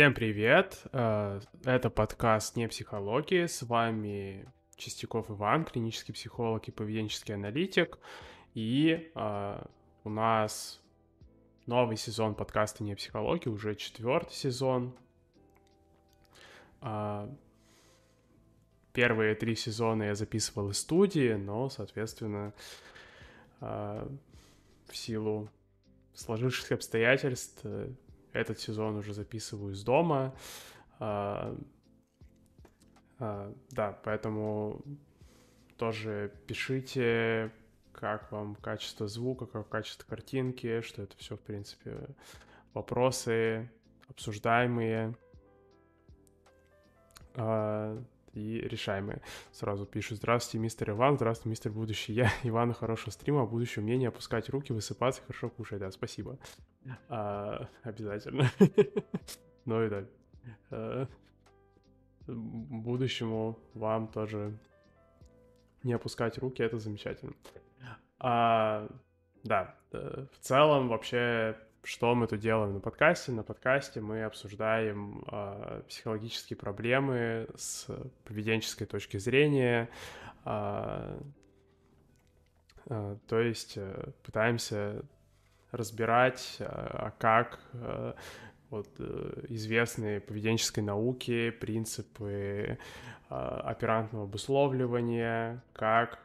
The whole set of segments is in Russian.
Всем привет! Э, это подкаст «Не психологии». С вами Чистяков Иван, клинический психолог и поведенческий аналитик. И э, у нас новый сезон подкаста «Не психологии», уже четвертый сезон. Э, первые три сезона я записывал из студии, но, соответственно, в силу сложившихся обстоятельств этот сезон уже записываю из дома. А, а, да, поэтому тоже пишите, как вам качество звука, как качество картинки, что это все, в принципе, вопросы обсуждаемые а, и решаемые. Сразу пишу, здравствуйте, мистер Иван, здравствуйте, мистер будущий. Я Иван, хорошего стрима, будущее умение опускать руки, высыпаться, хорошо кушать, да, спасибо. А, обязательно. Ну и да. А, будущему вам тоже не опускать руки, это замечательно. А, да, э, в целом вообще, что мы тут делаем на подкасте? На подкасте мы обсуждаем а, психологические проблемы с поведенческой точки зрения, а, а, то есть э, пытаемся разбирать, а как э, вот э, известные поведенческой науки, принципы а, оперантного обусловливания, как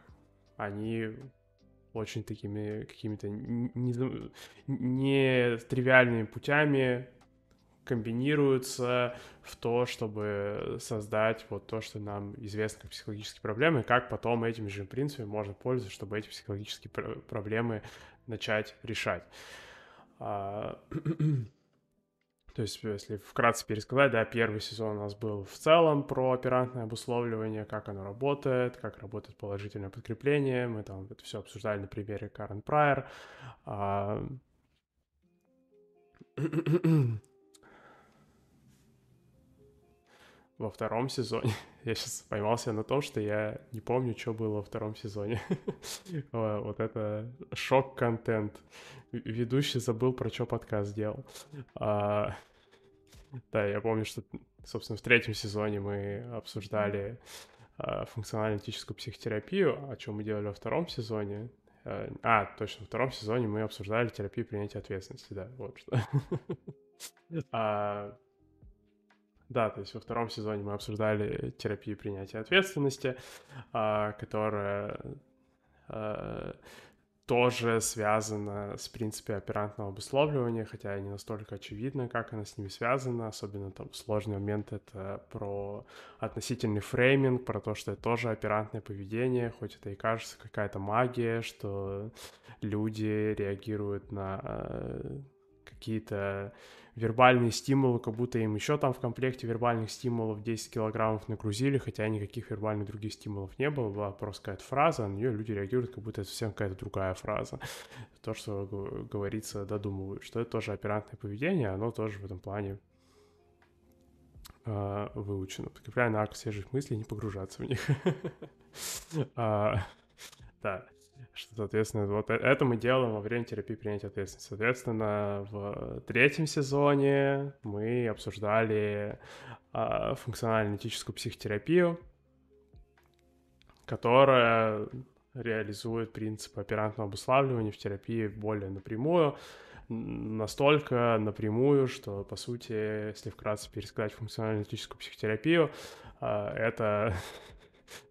они очень такими какими-то не, не тривиальными путями комбинируются в то, чтобы создать вот то, что нам известно как психологические проблемы, как потом этими же принципами можно пользоваться, чтобы эти психологические проблемы начать решать. А, то есть, если вкратце пересказать, да, первый сезон у нас был в целом про оперантное обусловливание, как оно работает, как работает положительное подкрепление. Мы там это все обсуждали на примере Карен Прайер. Во втором сезоне. Я сейчас поймался на том, что я не помню, что было во втором сезоне. вот это шок-контент. Ведущий забыл, про что подкаст сделал. А, да, я помню, что, собственно, в третьем сезоне мы обсуждали а, функционально-этическую психотерапию, о чем мы делали во втором сезоне. А, а, точно, во втором сезоне мы обсуждали терапию принятия ответственности, да, вот что. да, то есть во втором сезоне мы обсуждали терапию принятия ответственности, а, которая а, тоже связана с принципом оперантного обусловливания, хотя не настолько очевидно, как она с ними связана, особенно там сложный момент — это про относительный фрейминг, про то, что это тоже оперантное поведение, хоть это и кажется какая-то магия, что люди реагируют на а, какие-то вербальные стимулы, как будто им еще там в комплекте вербальных стимулов 10 килограммов нагрузили, хотя никаких вербальных других стимулов не было, была просто какая-то фраза, на нее люди реагируют, как будто это совсем какая-то другая фраза. То, что говорится, додумывают, что это тоже оперантное поведение, оно тоже в этом плане э, выучено. Подкрепляя на арк свежих мыслей, не погружаться в них. А, да. Что, соответственно, вот э, это мы делаем во время терапии принятия ответственности. Соответственно, в третьем сезоне мы обсуждали а, функционально-этическую психотерапию, которая реализует принцип оперантного обуславливания в терапии более напрямую, настолько напрямую, что, по сути, если вкратце пересказать функционально-этическую психотерапию, а, это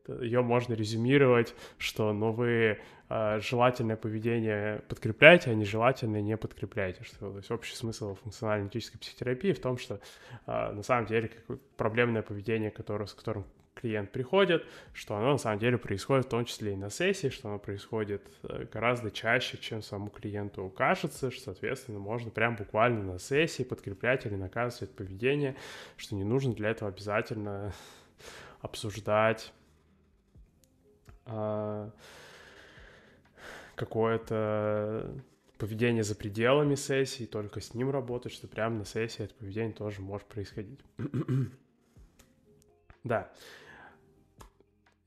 ее можно резюмировать, что ну, вы э, желательное поведение подкрепляете, а нежелательное не подкрепляете. Что, то есть общий смысл функционально-этической психотерапии в том, что э, на самом деле проблемное поведение, которое, с которым клиент приходит, что оно на самом деле происходит в том числе и на сессии, что оно происходит э, гораздо чаще, чем самому клиенту кажется, что, соответственно, можно прям буквально на сессии подкреплять или наказывать это поведение, что не нужно для этого обязательно обсуждать а, какое-то поведение за пределами сессии, только с ним работать, что прямо на сессии это поведение тоже может происходить. да.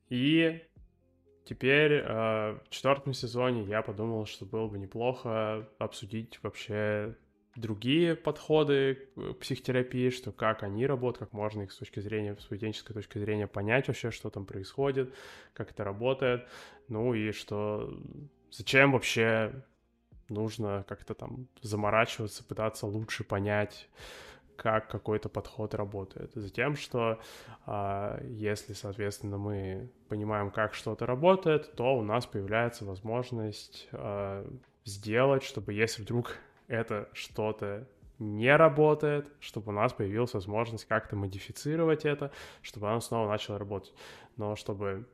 И теперь э, в четвертом сезоне я подумал, что было бы неплохо обсудить вообще другие подходы к психотерапии, что как они работают, как можно их с точки зрения, с поведенческой точки зрения понять вообще, что там происходит, как это работает, ну и что зачем вообще нужно как-то там заморачиваться, пытаться лучше понять, как какой-то подход работает. Затем, что а, если, соответственно, мы понимаем, как что-то работает, то у нас появляется возможность а, сделать, чтобы если вдруг это что-то не работает, чтобы у нас появилась возможность как-то модифицировать это, чтобы оно снова начало работать. Но чтобы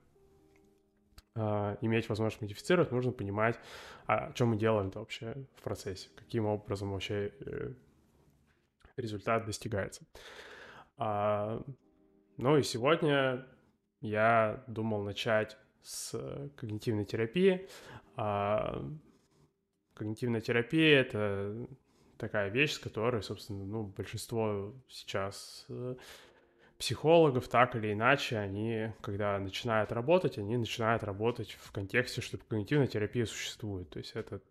э, иметь возможность модифицировать, нужно понимать, а, что мы делаем это вообще в процессе, каким образом вообще э, результат достигается. А, ну и сегодня я думал начать с когнитивной терапии. А, когнитивная терапия — это такая вещь, с которой, собственно, ну, большинство сейчас э, психологов так или иначе, они, когда начинают работать, они начинают работать в контексте, что когнитивная терапия существует. То есть это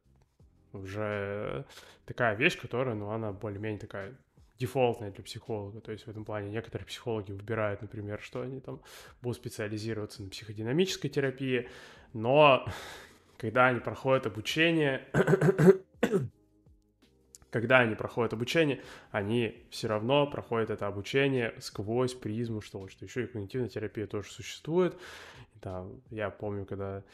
уже такая вещь, которая, ну, она более-менее такая дефолтная для психолога. То есть в этом плане некоторые психологи выбирают, например, что они там будут специализироваться на психодинамической терапии, но когда они проходят обучение, когда они проходят обучение, они все равно проходят это обучение сквозь призму, что вот, что еще и когнитивная терапия тоже существует. Там, я помню, когда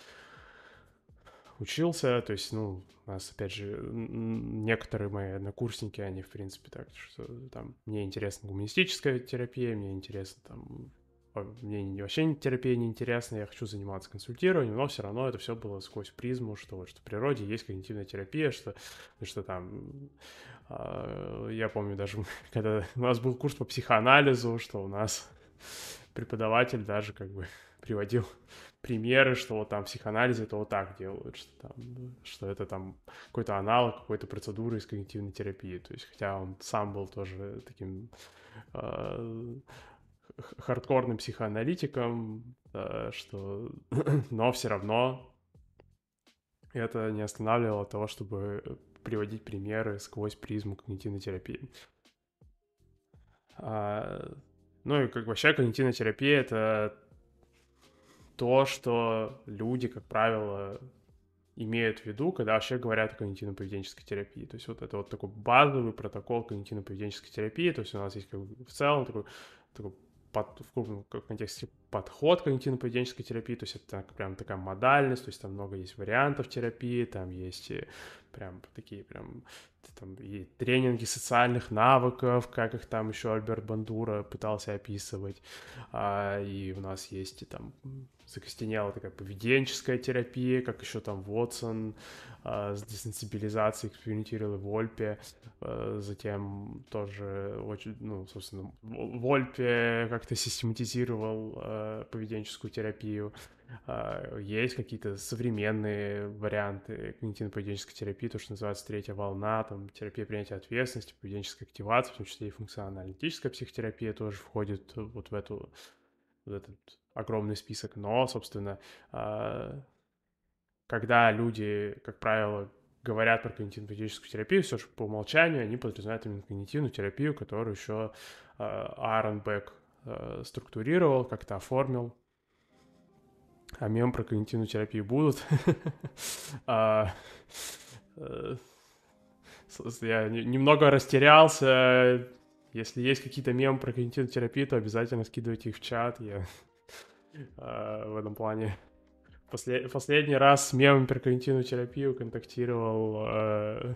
учился, то есть, ну, у нас, опять же, некоторые мои однокурсники, они, в принципе, так, что там, мне интересна гуманистическая терапия, мне интересно там мне вообще терапия не интересна, я хочу заниматься консультированием, но все равно это все было сквозь призму, что вот что в природе есть когнитивная терапия, что, что там, э, я помню даже, когда у нас был курс по психоанализу, что у нас преподаватель даже как бы приводил примеры, что вот там в психоанализе это вот так делают, что, там, что это там какой-то аналог какой-то процедуры из когнитивной терапии. То есть, хотя он сам был тоже таким э, хардкорным психоаналитиком, э, что... но все равно это не останавливало того, чтобы приводить примеры сквозь призму когнитивной терапии. А, ну и как вообще когнитивная терапия — это то, что люди, как правило, имеют в виду, когда вообще говорят о когнитивно-поведенческой терапии. То есть вот это вот такой базовый протокол когнитивно-поведенческой терапии. То есть у нас есть как бы в целом такой, такой под, в крупном контексте подход когнитивно-поведенческой терапии, то есть это прям такая модальность, то есть там много есть вариантов терапии, там есть прям такие прям там и тренинги социальных навыков, как их там еще Альберт Бандура пытался описывать, а, и у нас есть и там закостенела такая поведенческая терапия, как еще там Вотсон а, с десенсибилизацией экспериментировал в Вольпе, а, затем тоже очень, ну, собственно, Вольпе как-то систематизировал а, поведенческую терапию. А, есть какие-то современные варианты когнитивно-поведенческой терапии, то, что называется третья волна, там, терапия принятия ответственности, поведенческая активация, в том числе и функционально-аналитическая психотерапия тоже входит вот в эту вот этот огромный список, но, собственно, а, когда люди, как правило, говорят про когнитивно-поведенческую терапию, все же по умолчанию они подразумевают именно когнитивную терапию, которую еще а, Аарон Бек а, структурировал, как-то оформил. А мем про когнитивную терапию будут. Э, я немного растерялся, если есть какие-то мемы про когнитивную терапию, то обязательно скидывайте их в чат. Я в этом плане Послед... последний раз с мемом про когнитивную терапию контактировал э,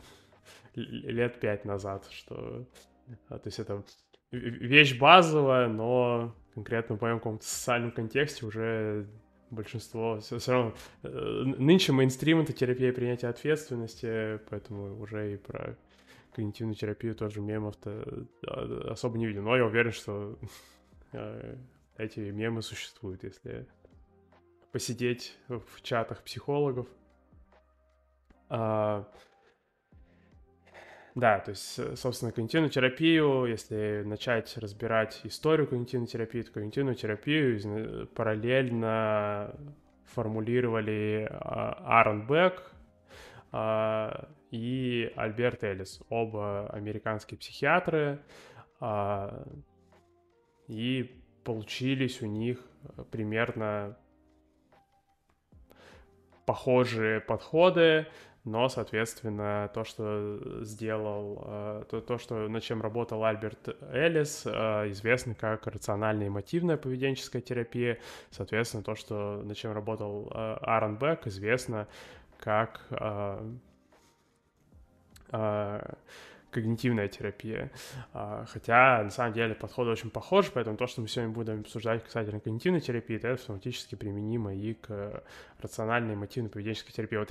лет пять назад, что... А, то есть это вещь базовая, но конкретно в моем каком-то социальном контексте уже большинство все, все равно э, нынче мейнстрим это терапия принятия ответственности, поэтому уже и про когнитивную терапию тоже мемов-то особо не видел. Но я уверен, что э, эти мемы существуют, если посидеть в чатах психологов. А, да, то есть, собственно, когнитивную терапию, если начать разбирать историю когнитивной терапии, то когнитивную терапию параллельно формулировали а, Аарон Бек, а, и Альберт Эллис, оба американские психиатры, а, и получились у них примерно похожие подходы, но, соответственно, то, что сделал, э, то, то, что, над чем работал Альберт Эллис, э, известно как рациональная эмотивная поведенческая терапия, соответственно, то, что, над чем работал э, Аарон Бек, известно как когнитивная терапия. А, хотя, на самом деле, подходы очень похожи, поэтому то, что мы сегодня будем обсуждать касательно когнитивной терапии, это автоматически применимо и к рациональной эмотивно-поведенческой терапии. Вот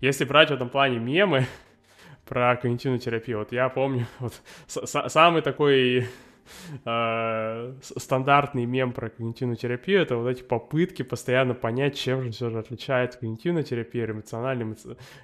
если брать в этом плане мемы про когнитивную терапию, вот я помню, вот самый такой э, стандартный мем про когнитивную терапию — это вот эти попытки постоянно понять, чем же все же отличается когнитивная терапия, эмоциональная,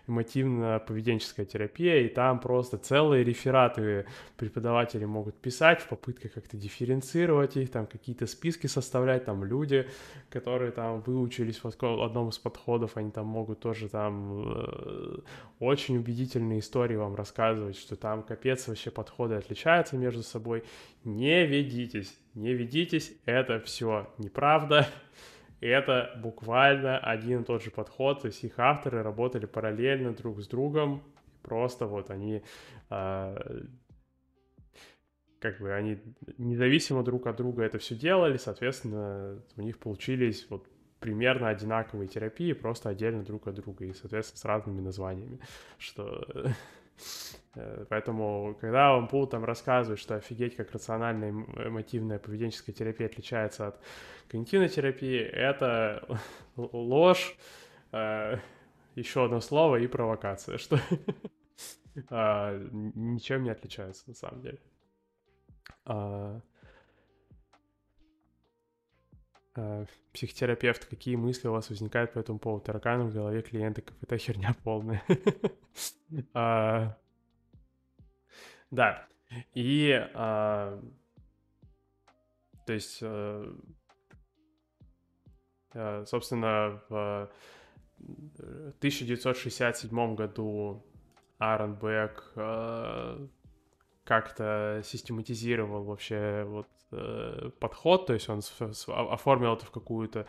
эмотивно-поведенческая терапия, и там просто целые рефераты преподаватели могут писать в попытках как-то дифференцировать их, там какие-то списки составлять, там люди, которые там выучились в одном из подходов, они там могут тоже там э, очень убедительные истории вам рассказывать, что там капец вообще подходы отличаются между собой, не ведитесь, не ведитесь, это все неправда, это буквально один и тот же подход, то есть их авторы работали параллельно друг с другом, просто вот они э, как бы они независимо друг от друга это все делали, соответственно, у них получились вот примерно одинаковые терапии, просто отдельно друг от друга и, соответственно, с разными названиями, что поэтому, когда вам будут там рассказывать, что офигеть, как рациональная эмотивная поведенческая терапия отличается от когнитивной терапии, это ложь, э, еще одно слово и провокация, что а, ничем не отличается на самом деле. Психотерапевт, какие мысли у вас возникают по этому поводу? Тараканы в голове клиента, какая-то херня полная. Да. И, а, то есть, а, а, собственно, в 1967 году Аарон Бек а, как-то систематизировал вообще вот э, подход, то есть он оформил это в какую-то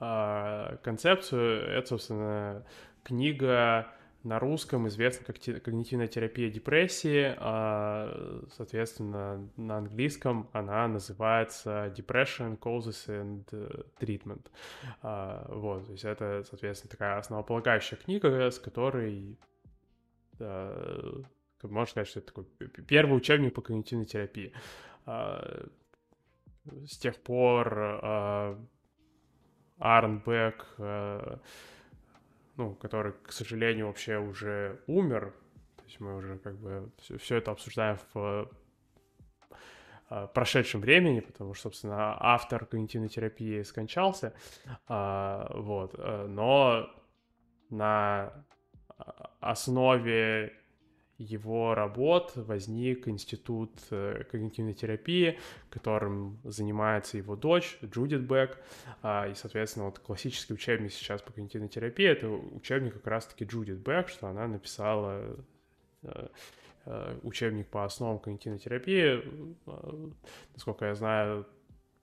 э, концепцию. Это, собственно, книга на русском известна как когнитивная терапия депрессии, а, соответственно, на английском она называется Depression Causes and Treatment. А, вот, то есть это, соответственно, такая основополагающая книга, с которой можно сказать, что это такой первый учебник по когнитивной терапии. А, с тех пор Арн Бек ну, который, к сожалению, вообще уже умер. То есть мы уже как бы все, все это обсуждаем в э, прошедшем времени, потому что, собственно, автор когнитивной терапии скончался, а, вот, э, но на основе его работ возник институт э, когнитивной терапии, которым занимается его дочь Джудит Бек. А, и, соответственно, вот классический учебник сейчас по когнитивной терапии — это учебник как раз-таки Джудит Бек, что она написала э, э, учебник по основам когнитивной терапии. Насколько я знаю,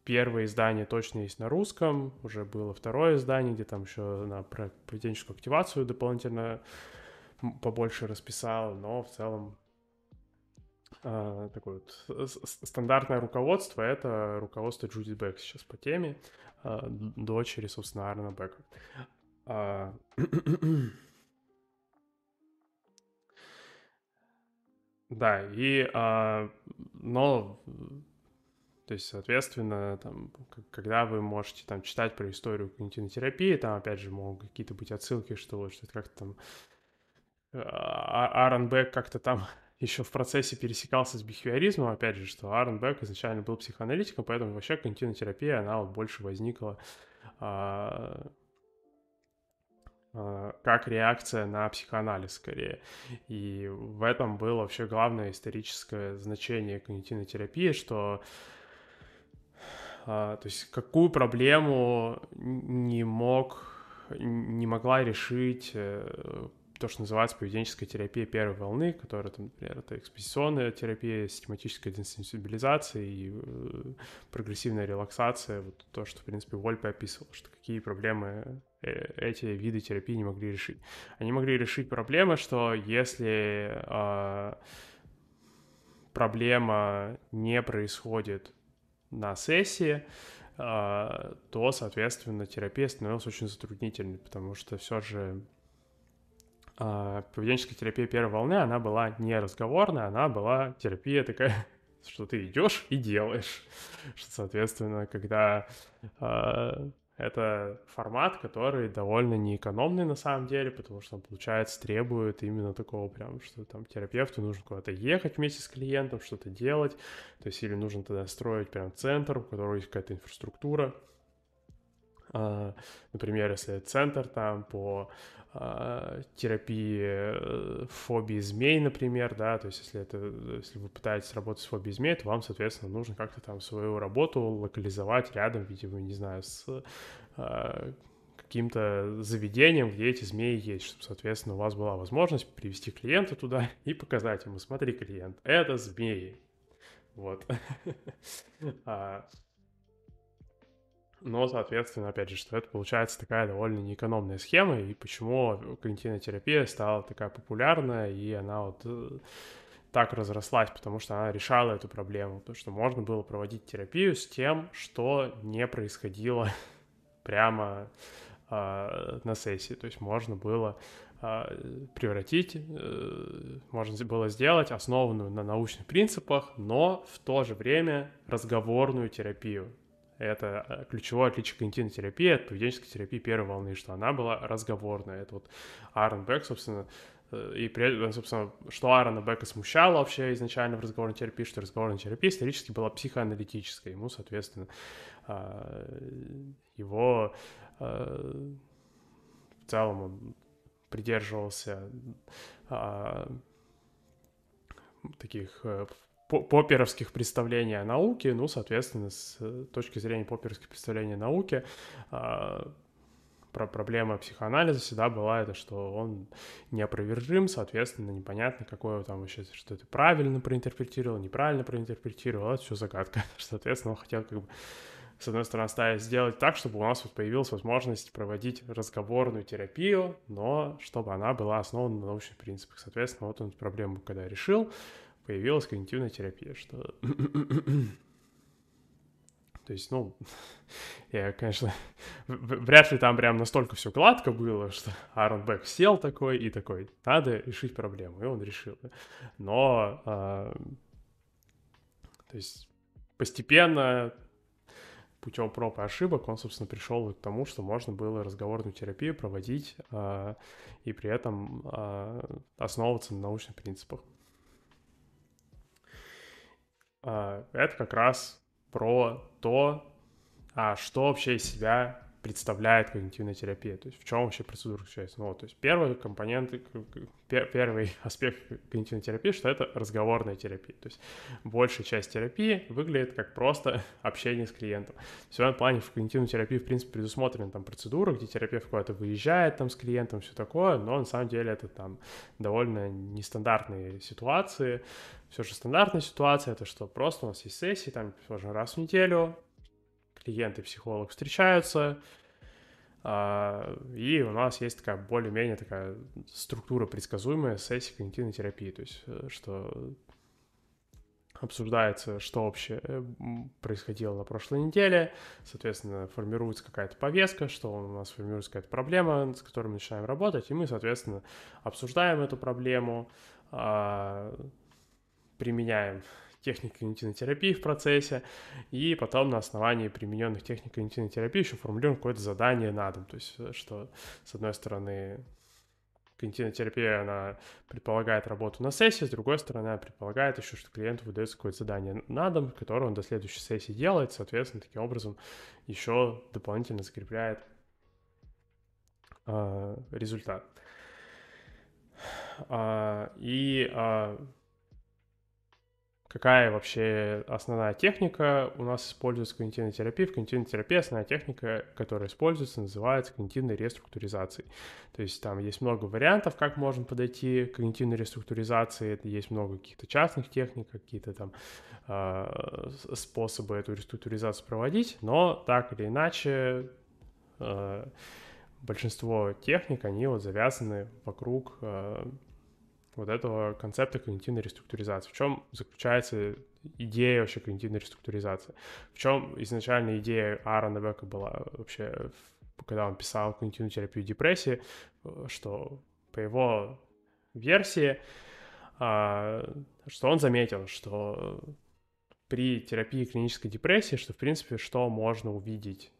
первое издание точно есть на русском, уже было второе издание, где там еще на поведенческую активацию дополнительно побольше расписал, но в целом э, такое вот стандартное руководство — это руководство Джуди Бек сейчас по теме, э, дочери, собственно, Арна Бека. А... Да, и, а, но, то есть, соответственно, там, когда вы можете там читать про историю когнитивной терапии, там, опять же, могут какие-то быть отсылки, что, что это как-то там а, Аарон Бек как-то там еще в процессе пересекался с бихевиоризмом, опять же, что Аарон Бек изначально был психоаналитиком, поэтому вообще когнитивная терапия, она вот больше возникла а, а, как реакция на психоанализ скорее. И в этом было вообще главное историческое значение когнитивной терапии, что а, то есть какую проблему не мог, не могла решить э, то, что называется поведенческая терапия первой волны, которая, там, например, это экспозиционная терапия, систематическая десенсибилизация и э, прогрессивная релаксация, вот то, что, в принципе, Вольпе описывал, что какие проблемы э, эти виды терапии не могли решить. Они могли решить проблемы, что если э, проблема не происходит на сессии, э, то, соответственно, терапия становилась очень затруднительной, потому что все же а, поведенческая терапия первой волны, она была не разговорная, она была терапия такая, что ты идешь и делаешь. Что, соответственно, когда э, это формат, который довольно неэкономный на самом деле, потому что он, получается, требует именно такого прям, что там терапевту нужно куда-то ехать вместе с клиентом, что-то делать, то есть или нужно тогда строить прям центр, у которого есть какая-то инфраструктура, Uh, например, если центр там по а, терапии э, фобии змей, например, да, то есть если это, если вы пытаетесь работать с фобией змей, то вам, соответственно, нужно как-то там свою работу локализовать рядом, видимо, не знаю, с а, каким-то заведением, где эти змеи есть, чтобы, соответственно, у вас была возможность привести клиента туда и показать ему, смотри, клиент, это змеи. Вот. Но, соответственно, опять же, что это получается такая довольно неэкономная схема, и почему когнитивная терапия стала такая популярная, и она вот э, так разрослась, потому что она решала эту проблему, потому что можно было проводить терапию с тем, что не происходило прямо э, на сессии, то есть можно было э, превратить, э, можно было сделать основанную на научных принципах, но в то же время разговорную терапию, это э, ключевое отличие когнитивной терапии от поведенческой терапии первой волны, что она была разговорная. Это вот Аарон Бек, собственно, э, и, при, собственно, что Аарона Бека смущало вообще изначально в разговорной терапии, что разговорная терапия исторически была психоаналитической. Ему, соответственно, его в целом он придерживался таких э, поперовских представлений о науке, ну, соответственно, с э, точки зрения поперовских представлений о науке, а, про проблема психоанализа всегда была это, что он неопровержим, соответственно, непонятно, какое там вообще, что ты правильно проинтерпретировал, неправильно проинтерпретировал, это все загадка. Соответственно, он хотел как бы с одной стороны, ставить сделать так, чтобы у нас вот появилась возможность проводить разговорную терапию, но чтобы она была основана на научных принципах. Соответственно, вот он эту проблему когда решил, появилась когнитивная терапия, что... То есть, ну, я, конечно, вряд ли там прям настолько все гладко было, что Аарон Бек сел такой и такой, надо решить проблему, и он решил. Но, а, то есть, постепенно, путем проб и ошибок, он, собственно, пришел к тому, что можно было разговорную терапию проводить а, и при этом а, основываться на научных принципах. А, это как раз про то, а что вообще из себя представляет когнитивная терапия, то есть в чем вообще процедура заключается. Ну, то есть первый компонент, первый аспект когнитивной терапии, что это разговорная терапия. То есть большая часть терапии выглядит как просто общение с клиентом. В своем плане в когнитивной терапии, в принципе, предусмотрены там процедуры, где терапевт куда-то выезжает там с клиентом, все такое, но на самом деле это там довольно нестандартные ситуации. Все же стандартная ситуация, это что просто у нас есть сессии, там, возможно, раз в неделю, клиент и психолог встречаются, а, и у нас есть такая более-менее такая структура предсказуемая сессии когнитивной терапии, то есть э, что обсуждается, что вообще э, происходило на прошлой неделе, соответственно, формируется какая-то повестка, что у нас формируется какая-то проблема, с которой мы начинаем работать, и мы, соответственно, обсуждаем эту проблему, а, применяем техник когнитивной терапии в процессе, и потом на основании примененных техник когнитивной терапии еще формулируем какое-то задание на дом. То есть, э, что, с одной стороны, когнитивная терапия, она предполагает работу на сессии, с другой стороны, она предполагает еще, что клиенту выдается какое-то задание на дом, которое он до следующей сессии делает, соответственно, таким образом еще дополнительно закрепляет э, результат. Э, и э, какая вообще основная техника у нас используется в когнитивной терапии. В когнитивной терапии основная техника, которая используется, называется когнитивной реструктуризацией. То есть там есть много вариантов, как можно подойти к когнитивной реструктуризации. Есть много каких-то частных техник, какие-то там э, способы эту реструктуризацию проводить, но так или иначе э, большинство техник, они вот завязаны вокруг э, вот этого концепта когнитивной реструктуризации. В чем заключается идея вообще когнитивной реструктуризации? В чем изначально идея Аарона Бека была вообще, когда он писал когнитивную терапию депрессии, что по его версии, а, что он заметил, что при терапии клинической депрессии, что, в принципе, что можно увидеть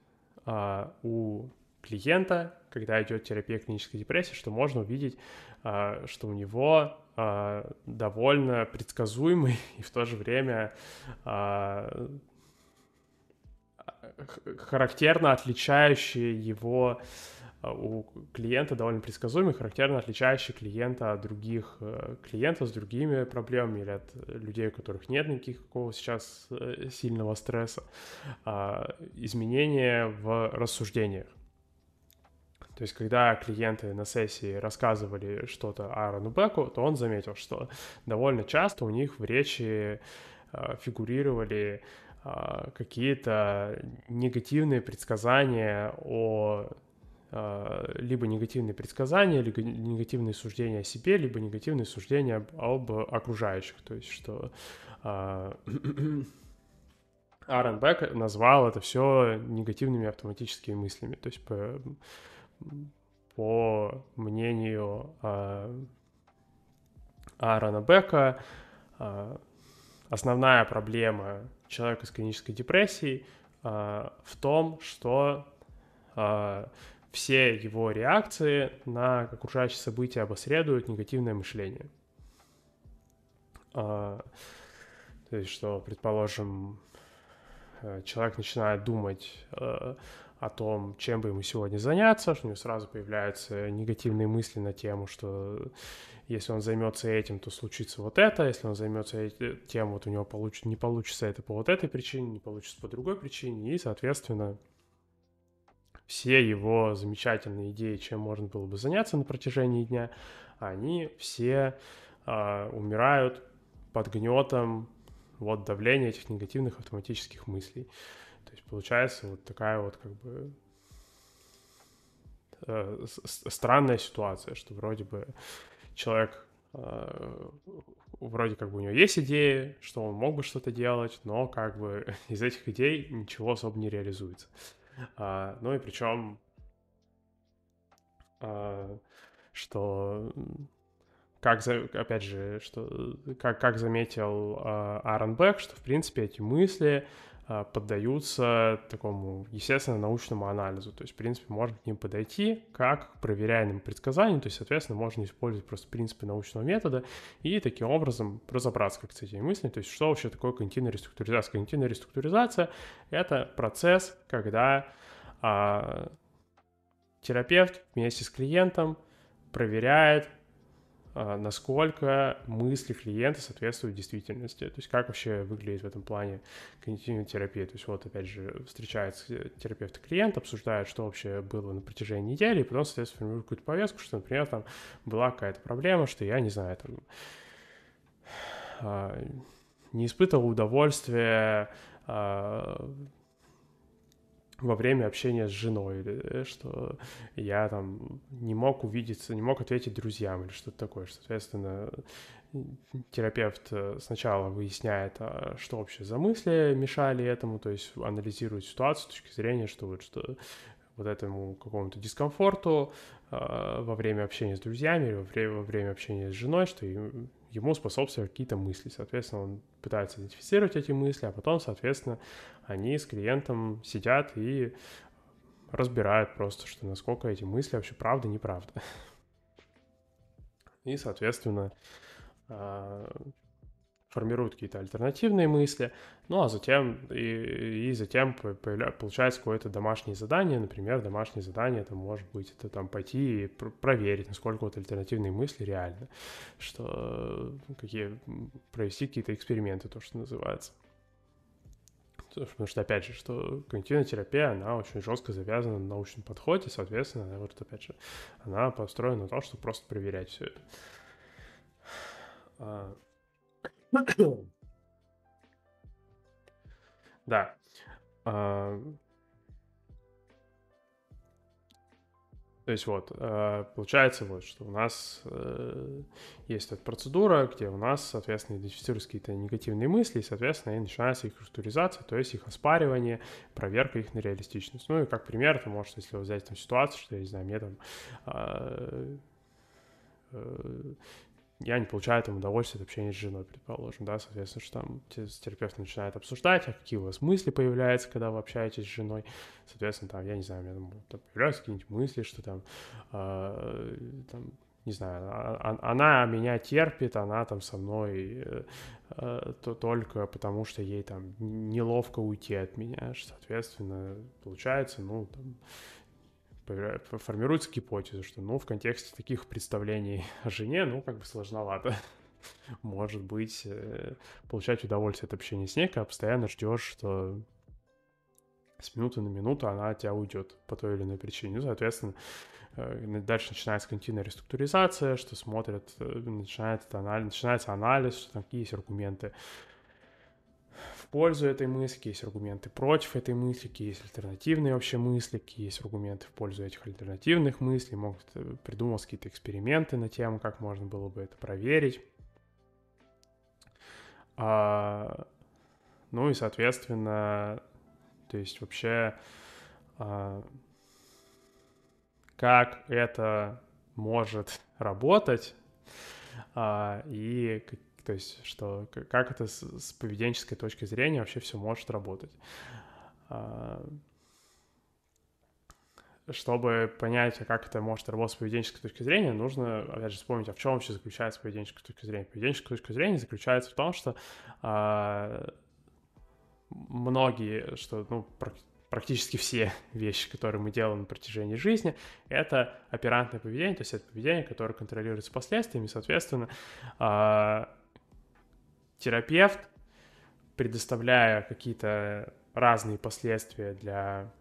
а, у клиента, когда идет терапия клинической депрессии, что можно увидеть, а, что у него а, довольно предсказуемый и в то же время а, характерно отличающий его у клиента довольно предсказуемый, характерно отличающий клиента от других э, клиентов с другими проблемами или от людей, у которых нет никакого сейчас э, сильного стресса, изменения в рассуждениях. То есть, когда клиенты на сессии рассказывали что-то Аарону Беку, то он заметил, что довольно часто у них в речи э, фигурировали э, какие-то негативные предсказания о э, либо негативные предсказания, либо негативные суждения о себе, либо негативные суждения об окружающих. То есть, что Аарон Бек назвал это все негативными автоматическими мыслями. То есть по мнению э, Аарона Бека, э, основная проблема человека с клинической депрессией э, в том, что э, все его реакции на окружающие события обосредуют негативное мышление. То есть, что, предположим, человек начинает думать о том, чем бы ему сегодня заняться, что у него сразу появляются негативные мысли на тему, что если он займется этим, то случится вот это, если он займется тем, вот у него получ... не получится это по вот этой причине, не получится по другой причине, и, соответственно, все его замечательные идеи, чем можно было бы заняться на протяжении дня, они все э, умирают под гнетом вот давления этих негативных автоматических мыслей. То есть получается вот такая вот как бы э, странная ситуация, что вроде бы человек э, вроде как бы у него есть идеи, что он мог бы что-то делать, но как бы из этих идей ничего особо не реализуется. А, ну и причем, а, что как, опять же, что, как, как заметил а, Аарон Бек, что, в принципе, эти мысли, поддаются такому, естественно, научному анализу. То есть, в принципе, можно к ним подойти как к проверяемым предсказаниям, то есть, соответственно, можно использовать просто принципы научного метода и таким образом разобраться как с этими мыслями. То есть, что вообще такое когнитивная реструктуризация? Когнитивная реструктуризация — это процесс, когда а, терапевт вместе с клиентом проверяет а, насколько мысли клиента соответствуют действительности, то есть как вообще выглядит в этом плане когнитивная терапия. То есть вот опять же встречается терапевт и клиент, обсуждает, что вообще было на протяжении недели, и потом, соответственно, формирует какую-то повестку, что, например, там была какая-то проблема, что я, не знаю, там а, не испытывал удовольствия а, во время общения с женой, или э, что я там не мог увидеться, не мог ответить друзьям или что-то такое. Соответственно, терапевт э, сначала выясняет, а, что вообще за мысли мешали этому, то есть анализирует ситуацию с точки зрения, что вот, что вот этому какому-то дискомфорту э, во время общения с друзьями во время, общения с женой, что ему способствуют какие-то мысли. Соответственно, он пытается идентифицировать эти мысли, а потом, соответственно, они с клиентом сидят и разбирают просто, что насколько эти мысли вообще правда, неправда. И, соответственно, а, формируют какие-то альтернативные мысли, ну а затем и, и затем получается какое-то домашнее задание, например, домашнее задание это может быть это там пойти и пр- проверить, насколько вот альтернативные мысли реальны, что какие провести какие-то эксперименты, то что называется. Потому что, опять же, что когнитивная терапия, она очень жестко завязана на научном подходе, соответственно, вот опять же, она построена на том, чтобы просто проверять все это. А, да. А, то есть вот, а, получается вот, что у нас э, есть эта процедура, где у нас, соответственно, идентифицируются какие-то негативные мысли, и, соответственно, и начинается их структуризация, то есть их оспаривание, проверка их на реалистичность. Ну и как пример, это может, если взять там ситуацию, что, я не знаю, мне там э, я не получаю там удовольствия от общения с женой, предположим, да, соответственно, что там терапевт начинает обсуждать, а какие у вас мысли появляются, когда вы общаетесь с женой, соответственно, там, я не знаю, у меня там, там появляются какие-нибудь мысли, что там, э, там не знаю, а, а, она меня терпит, она там со мной э, то только потому, что ей там неловко уйти от меня, соответственно, получается, ну, там, формируется гипотеза, что, ну, в контексте таких представлений о жене, ну, как бы сложновато. Может быть, э, получать удовольствие от общения с ней, когда постоянно ждешь, что с минуты на минуту она от тебя уйдет по той или иной причине. Ну, соответственно, э, дальше начинается континуальная реструктуризация, что смотрят, э, начинается анализ, начинается анализ, что там какие есть аргументы пользу этой мысли, есть аргументы против этой мысли, есть альтернативные вообще мысли, есть аргументы в пользу этих альтернативных мыслей, могут э, придумать какие-то эксперименты на тему, как можно было бы это проверить. А, ну и, соответственно, то есть вообще а, как это может работать а, и то есть, что как это с, с поведенческой точки зрения вообще все может работать. А, чтобы понять, а как это может работать с поведенческой точки зрения, нужно, опять же, вспомнить, а в чем вообще заключается поведенческая точка зрения. Поведенческая точка зрения заключается в том, что а, многие, что, ну, практически все вещи, которые мы делаем на протяжении жизни, это оперантное поведение, то есть это поведение, которое контролируется последствиями, соответственно, терапевт, предоставляя какие-то разные последствия для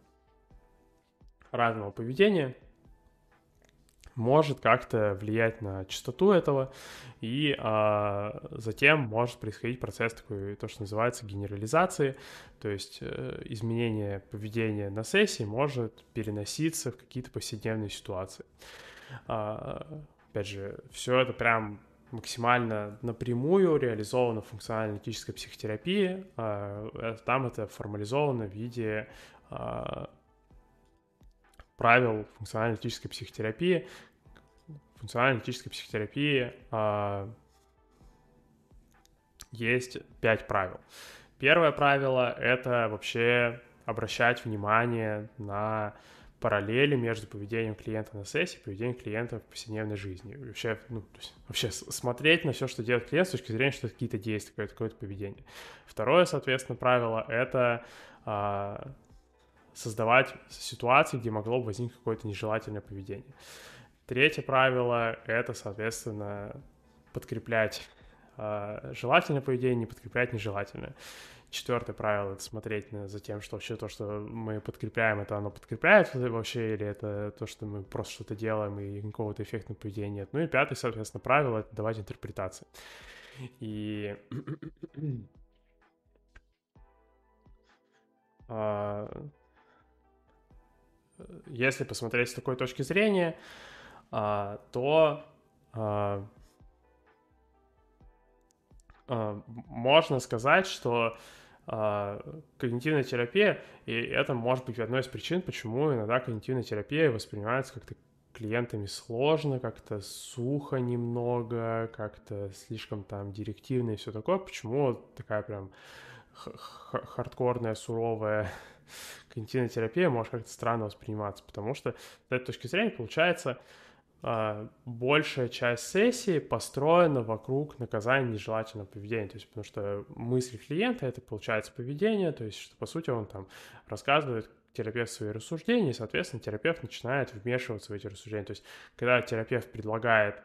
разного поведения, может как-то влиять на частоту этого, и а, затем может происходить процесс такой, то, что называется генерализации, то есть э, изменение поведения на сессии может переноситься в какие-то повседневные ситуации. А, опять же, все это прям максимально напрямую реализована функционально-аналитическая психотерапия. А, э, там это формализовано в виде а, правил функционально-аналитической психотерапии. Функционально-аналитической психотерапии а, есть пять правил. Первое правило — это вообще обращать внимание на параллели между поведением клиента на сессии и поведением клиента в повседневной жизни. Вообще, ну, то есть, вообще смотреть на все, что делает клиент с точки зрения, что это какие-то действия, какое-то, какое-то поведение. Второе, соответственно, правило — это а, создавать ситуации, где могло возникнуть какое-то нежелательное поведение. Третье правило — это, соответственно, подкреплять а, желательное поведение, не подкреплять нежелательное. Четвертое правило — это смотреть на, за тем, что вообще то, что мы подкрепляем, это оно подкрепляет вообще, или это то, что мы просто что-то делаем, и какого-то эффектного поведения нет. Ну и пятое, соответственно, правило — это давать интерпретации. И а, если посмотреть с такой точки зрения, а, то а, можно сказать, что а, когнитивная терапия, и это может быть одной из причин, почему иногда когнитивная терапия воспринимается как-то клиентами сложно, как-то сухо немного, как-то слишком там директивно и все такое. Почему такая прям хардкорная, суровая когнитивная терапия может как-то странно восприниматься? Потому что с этой точки зрения получается большая часть сессии построена вокруг наказания нежелательного поведения. То есть, потому что мысль клиента — это, получается, поведение, то есть, что, по сути, он там рассказывает терапевт свои рассуждения, и, соответственно, терапевт начинает вмешиваться в эти рассуждения. То есть, когда терапевт предлагает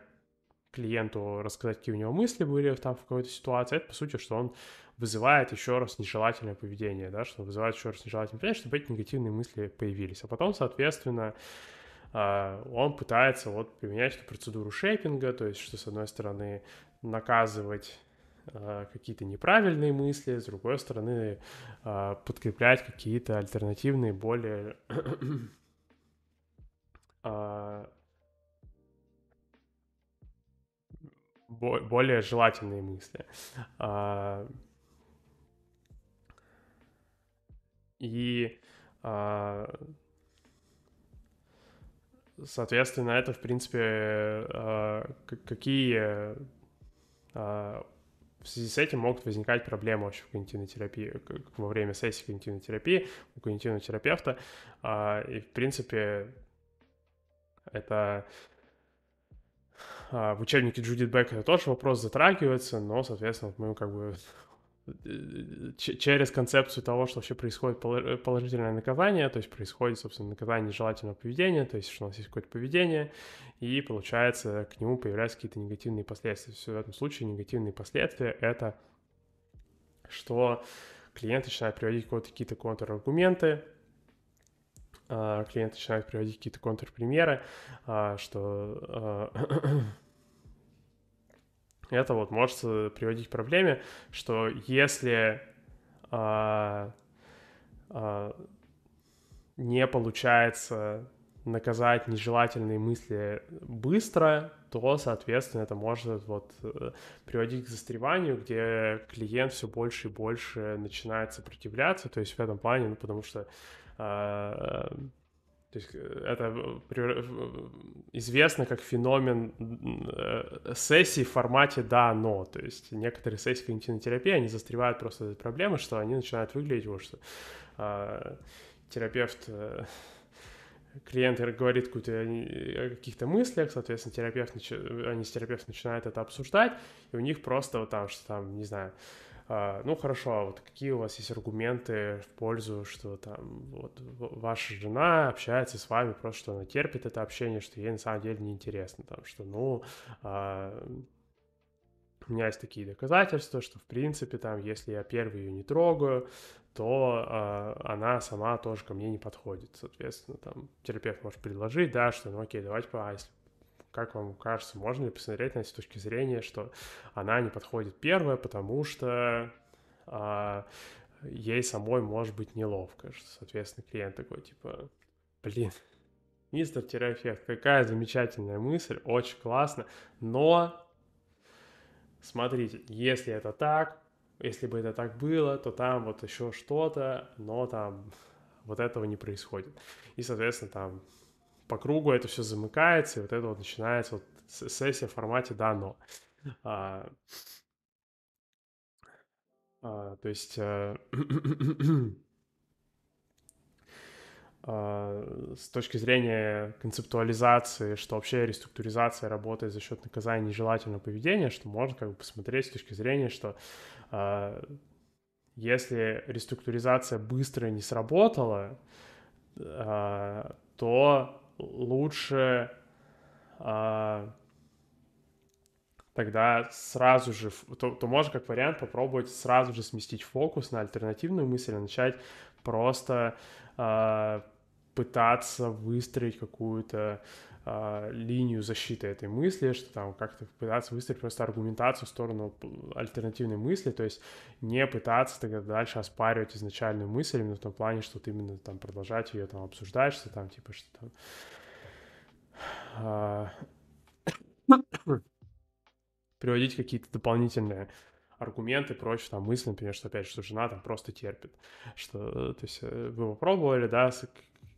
клиенту рассказать, какие у него мысли были там в какой-то ситуации, это, по сути, что он вызывает еще раз нежелательное поведение, да, что вызывает еще раз нежелательное поведение, чтобы эти негативные мысли появились. А потом, соответственно, а, он пытается вот применять эту процедуру шейпинга, то есть что с одной стороны наказывать а, какие-то неправильные мысли, с другой стороны а, подкреплять какие-то альтернативные, более более желательные мысли. И Соответственно, это, в принципе, а, какие а, в связи с этим могут возникать проблемы вообще в когнитивной терапии, во время сессии когнитивной терапии у когнитивного терапевта. А, и, в принципе, это в учебнике Джудит Бек тоже вопрос затрагивается, но, соответственно, мы как бы через концепцию того, что вообще происходит положительное наказание, то есть происходит, собственно, наказание нежелательного поведения, то есть что у нас есть какое-то поведение, и получается к нему появляются какие-то негативные последствия. В этом случае негативные последствия — это что клиент начинает приводить какие-то контраргументы, а, клиент начинает приводить какие-то контрпримеры, а, что а, это вот может приводить к проблеме, что если а, а, не получается наказать нежелательные мысли быстро, то, соответственно, это может вот э, приводить к застреванию, где клиент все больше и больше начинает сопротивляться, то есть в этом плане, ну, потому что э, то есть э, это известно как феномен э, сессий в формате «да-но». То есть некоторые сессии когнитивной терапии, они застревают просто этой проблемы, что они начинают выглядеть вот что а, терапевт э, клиент говорит о каких-то мыслях, соответственно, терапевт, они с терапевтом начинают это обсуждать, и у них просто вот там, что там, не знаю, а, ну хорошо, а вот какие у вас есть аргументы в пользу, что там вот ваша жена общается с вами, просто что она терпит это общение, что ей на самом деле неинтересно, там, что ну а, у меня есть такие доказательства, что в принципе там, если я первый ее не трогаю, то а, она сама тоже ко мне не подходит, соответственно, там терапевт может предложить, да, что ну окей, давайте, а если как вам кажется, можно ли посмотреть на это с точки зрения, что она не подходит первая, потому что а, ей самой может быть неловко, что, соответственно, клиент такой, типа, блин, мистер терапевт, какая замечательная мысль, очень классно, но смотрите, если это так, если бы это так было, то там вот еще что-то, но там вот этого не происходит. И, соответственно, там по кругу это все замыкается, и вот это вот начинается вот сессия в формате «да, но». А, то есть... А, а, с точки зрения концептуализации, что вообще реструктуризация работает за счет наказания нежелательного поведения, что можно как бы посмотреть с точки зрения, что если реструктуризация быстро не сработала, то лучше а, тогда сразу же, то, то можно как вариант попробовать сразу же сместить фокус на альтернативную мысль и начать просто а, пытаться выстроить какую-то а, линию защиты этой мысли, что там как-то пытаться выстроить просто аргументацию в сторону альтернативной мысли, то есть не пытаться тогда дальше оспаривать изначальную мысль, именно в том плане, что вот именно там продолжать ее там обсуждать, что там типа что там а, приводить какие-то дополнительные аргументы против там мысли, например, что опять, что жена там просто терпит, что, то есть э, вы попробовали, да,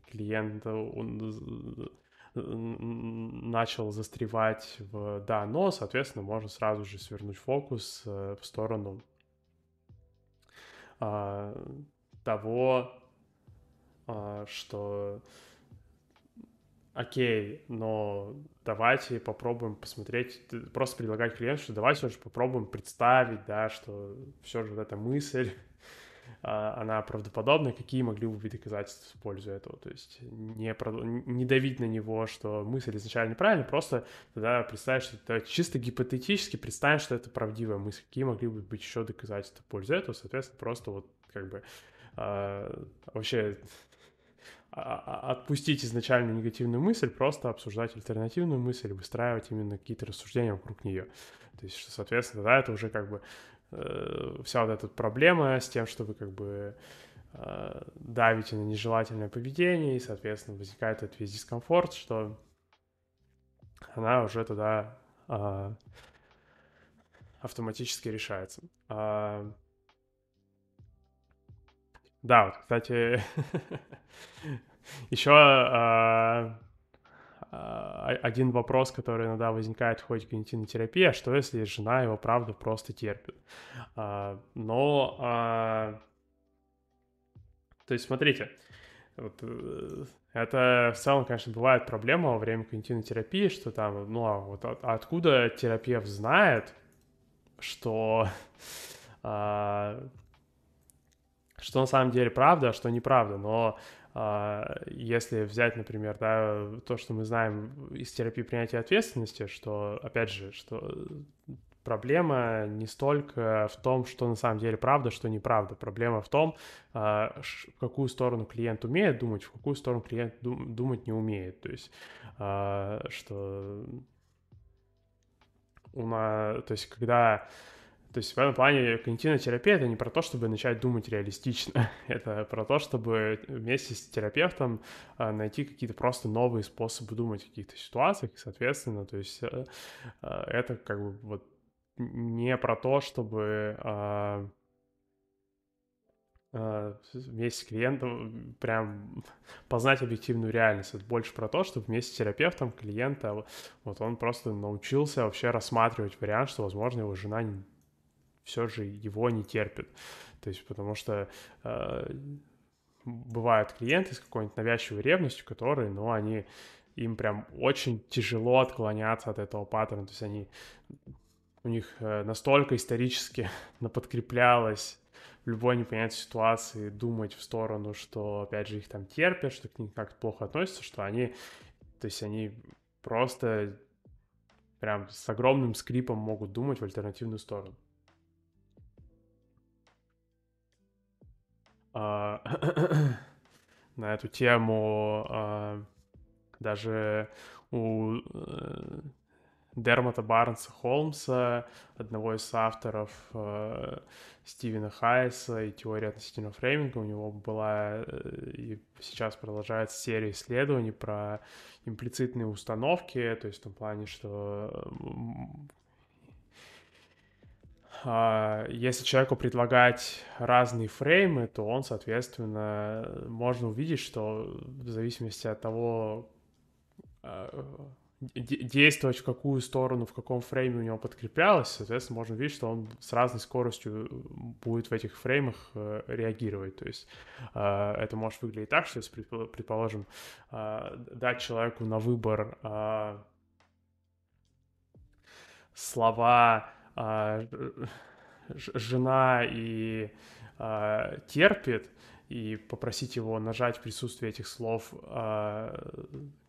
клиент он начал застревать в да, но, соответственно, можно сразу же свернуть фокус э, в сторону а, того, а, что окей, но давайте попробуем посмотреть, просто предлагать клиенту, что давайте уже попробуем представить, да, что все же вот эта мысль, она правдоподобная, какие могли бы быть доказательства в пользу этого. То есть не, не давить на него, что мысль изначально неправильная, просто тогда представить, что это чисто гипотетически представить, что это правдивая мысль, какие могли бы быть еще доказательства в пользу этого, соответственно, просто вот как бы а, вообще а, а, отпустить изначально негативную мысль, просто обсуждать альтернативную мысль, выстраивать именно какие-то рассуждения вокруг нее. То есть, что, соответственно, да, это уже как бы э, вся вот эта проблема с тем, что вы как бы э, давите на нежелательное поведение, и, соответственно, возникает этот весь дискомфорт, что она уже тогда э, автоматически решается. А, да, вот, кстати, еще а, один вопрос, который иногда возникает в ходе когнитивной терапии, а что если жена его, правда, просто терпит? А, но, то есть, смотрите, вот, э, это в целом, конечно, бывает проблема во время когнитивной терапии, что там, ну, а вот откуда терапевт знает, что что на самом деле правда, а что неправда, но если взять, например, да, то, что мы знаем из терапии принятия ответственности, что, опять же, что проблема не столько в том, что на самом деле правда, что неправда. Проблема в том, uh, в какую сторону клиент умеет думать, в какую сторону клиент дум- думать не умеет. То есть, uh, что у нас, то есть, когда то есть в этом плане когнитивная терапия — это не про то, чтобы начать думать реалистично, это про то, чтобы вместе с терапевтом а, найти какие-то просто новые способы думать в каких-то ситуациях, соответственно, то есть э, э, это как бы вот не про то, чтобы а, а, вместе с клиентом прям познать объективную реальность. Это больше про то, что вместе с терапевтом клиента вот он просто научился вообще рассматривать вариант, что, возможно, его жена все же его не терпит. То есть потому что э, бывают клиенты с какой-нибудь навязчивой ревностью, которые, ну, они им прям очень тяжело отклоняться от этого паттерна. То есть они у них э, настолько исторически наподкреплялось в любой непонятной ситуации думать в сторону, что, опять же, их там терпят, что к ним как-то плохо относятся, что они, то есть они просто прям с огромным скрипом могут думать в альтернативную сторону. на эту тему а, даже у э, Дермота Барнса Холмса, одного из авторов э, Стивена Хайса и теории относительного фрейминга, у него была э, и сейчас продолжается серия исследований про имплицитные установки, то есть в том плане, что а, если человеку предлагать разные фреймы, то он, соответственно, можно увидеть, что в зависимости от того, а, действовать в какую сторону, в каком фрейме у него подкреплялось, соответственно, можно видеть, что он с разной скоростью будет в этих фреймах э, реагировать. То есть а, это может выглядеть так, что если, предположим, дать человеку на выбор слова а, жена и а, терпит, и попросить его нажать в присутствии этих слов а,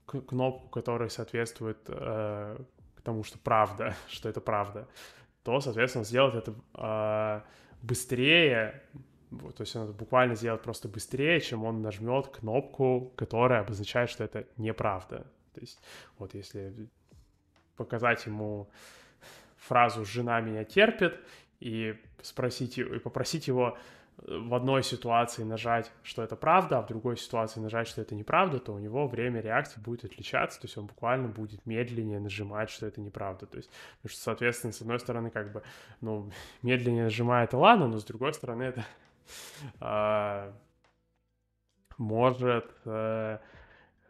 кнопку, которая соответствует а, тому, что правда, что это правда, то, соответственно, сделать это а, быстрее, то есть он буквально сделать просто быстрее, чем он нажмет кнопку, которая обозначает, что это неправда. То есть вот если показать ему фразу «жена меня терпит» и спросить и попросить его э, в одной ситуации нажать, что это правда, а в другой ситуации нажать, что это неправда, то у него время реакции будет отличаться, то есть он буквально будет медленнее нажимать, что это неправда. То есть, что, соответственно, с одной стороны, как бы, ну, медленнее нажимает, и ладно, но с другой стороны, это а, может э,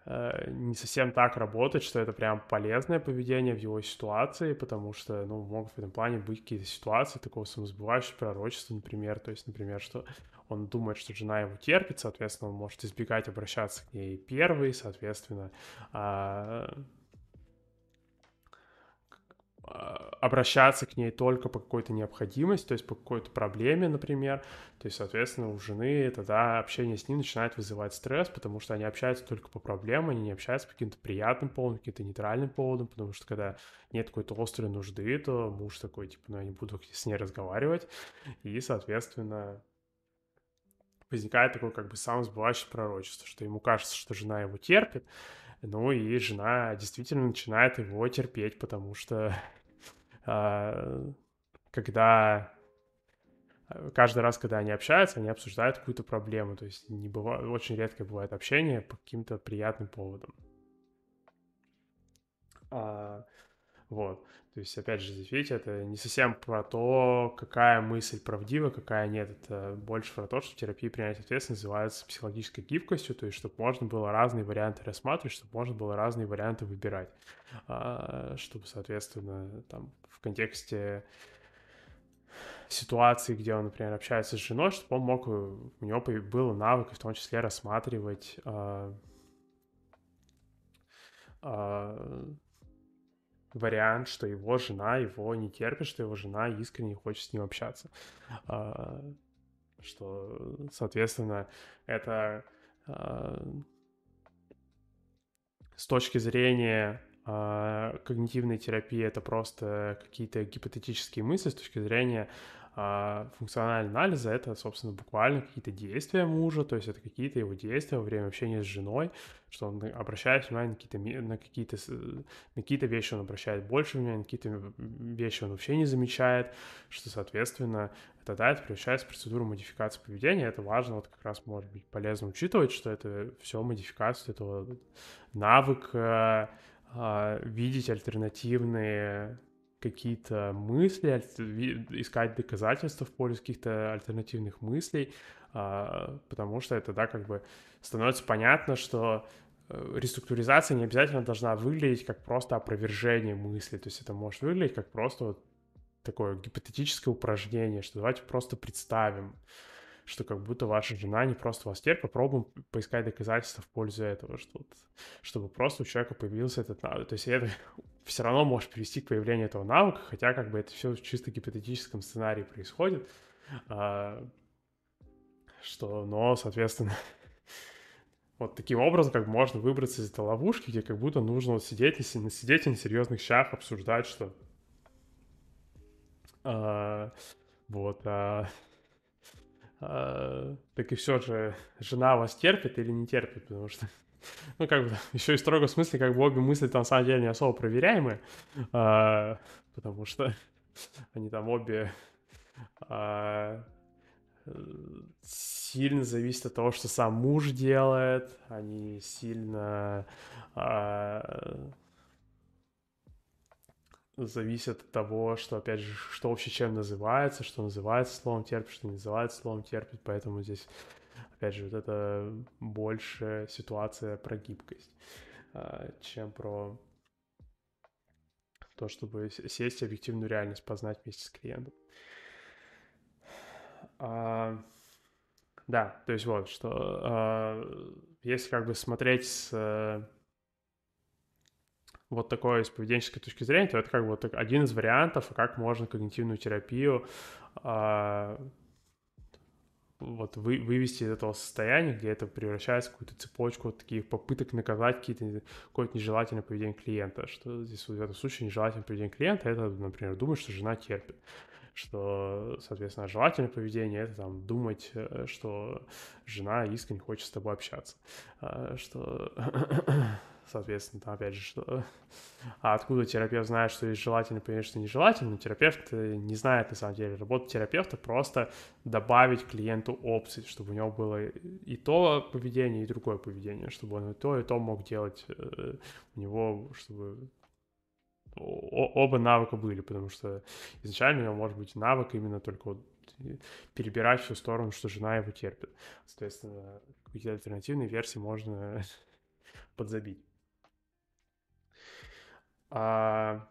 не совсем так работает, что это прям полезное поведение в его ситуации, потому что, ну, могут в этом плане быть какие-то ситуации такого самосбывающего пророчества, например, то есть, например, что он думает, что жена его терпит, соответственно, он может избегать обращаться к ней первый, соответственно, обращаться к ней только по какой-то необходимости, то есть по какой-то проблеме, например. То есть, соответственно, у жены тогда общение с ним начинает вызывать стресс, потому что они общаются только по проблемам, они не общаются по каким-то приятным поводам, каким-то нейтральным поводам, потому что когда нет какой-то острой нужды, то муж такой, типа, ну, я не буду с ней разговаривать, и, соответственно, возникает такое как бы самосбывающее пророчество, что ему кажется, что жена его терпит, ну и жена действительно начинает его терпеть, потому что когда каждый раз, когда они общаются, они обсуждают какую-то проблему. То есть не бывает, очень редко бывает общение по каким-то приятным поводам. А, вот. То есть, опять же, здесь, видите, это не совсем про то, какая мысль правдива, какая нет. Это больше про то, что терапия принятия ответственности называется психологической гибкостью, то есть, чтобы можно было разные варианты рассматривать, чтобы можно было разные варианты выбирать. А, чтобы, соответственно, там, в контексте ситуации, где он, например, общается с женой, чтобы он мог, у него был навык, в том числе рассматривать а, вариант, что его жена его не терпит, что его жена искренне хочет с ним общаться. А, что, соответственно, это а, с точки зрения а, когнитивной терапии это просто какие-то гипотетические мысли, с точки зрения функциональный анализ — это, собственно, буквально какие-то действия мужа, то есть это какие-то его действия во время общения с женой, что он обращает внимание на какие-то, на какие-то, на какие-то вещи он обращает больше внимания, на какие-то вещи он вообще не замечает, что, соответственно, тогда это превращается в процедуру модификации поведения. Это важно, вот как раз может быть полезно учитывать, что это все модификация этого навыка а, видеть альтернативные какие-то мысли, искать доказательства в пользу каких-то альтернативных мыслей, а, потому что это, да, как бы становится понятно, что э, реструктуризация не обязательно должна выглядеть как просто опровержение мысли, то есть это может выглядеть как просто вот такое гипотетическое упражнение, что давайте просто представим, что как будто ваша жена не просто вас терпит, попробуем поискать доказательства в пользу этого, что, чтобы просто у человека появился этот навык. То есть это все равно может привести к появлению этого навыка, хотя как бы это все в чисто гипотетическом сценарии происходит, а, что, но, соответственно, вот таким образом как можно выбраться из этой ловушки, где как будто нужно вот сидеть, на, сидеть и на серьезных щах обсуждать, что а, вот, а, а, так и все же жена вас терпит или не терпит, потому что ну, как бы, еще и строго в смысле, как бы обе мысли там, на самом деле, не особо проверяемые, а, потому что они там обе а, сильно зависят от того, что сам муж делает, они сильно зависят от того, что, опять же, что вообще чем называется, что называется словом терпит, что не называется словом терпит, поэтому здесь опять же, вот это больше ситуация про гибкость, а, чем про то, чтобы сесть объективную реальность познать вместе с клиентом. А, да, то есть вот, что а, если как бы смотреть с вот такой с поведенческой точки зрения, то это как бы вот один из вариантов, как можно когнитивную терапию а, вот вы, вывести из этого состояния, где это превращается в какую-то цепочку вот таких попыток наказать какие-то, какое-то нежелательное поведение клиента, что здесь в этом случае нежелательное поведение клиента, это, например, думать, что жена терпит, что, соответственно, желательное поведение — это там думать, э, что жена искренне хочет с тобой общаться, а, что соответственно, там, опять же. А откуда терапевт знает, что есть желательно, понять, что нежелательно? Терапевт э, не знает, на самом деле. Работа терапевта просто добавить клиенту опции, чтобы у него было и то поведение, и другое поведение, чтобы он и то, и то мог делать э, у него, чтобы оба навыка были, потому что изначально у него может быть навык именно только вот перебирать всю сторону, что жена его терпит. Соответственно, какие-то альтернативные версии можно подзабить. А,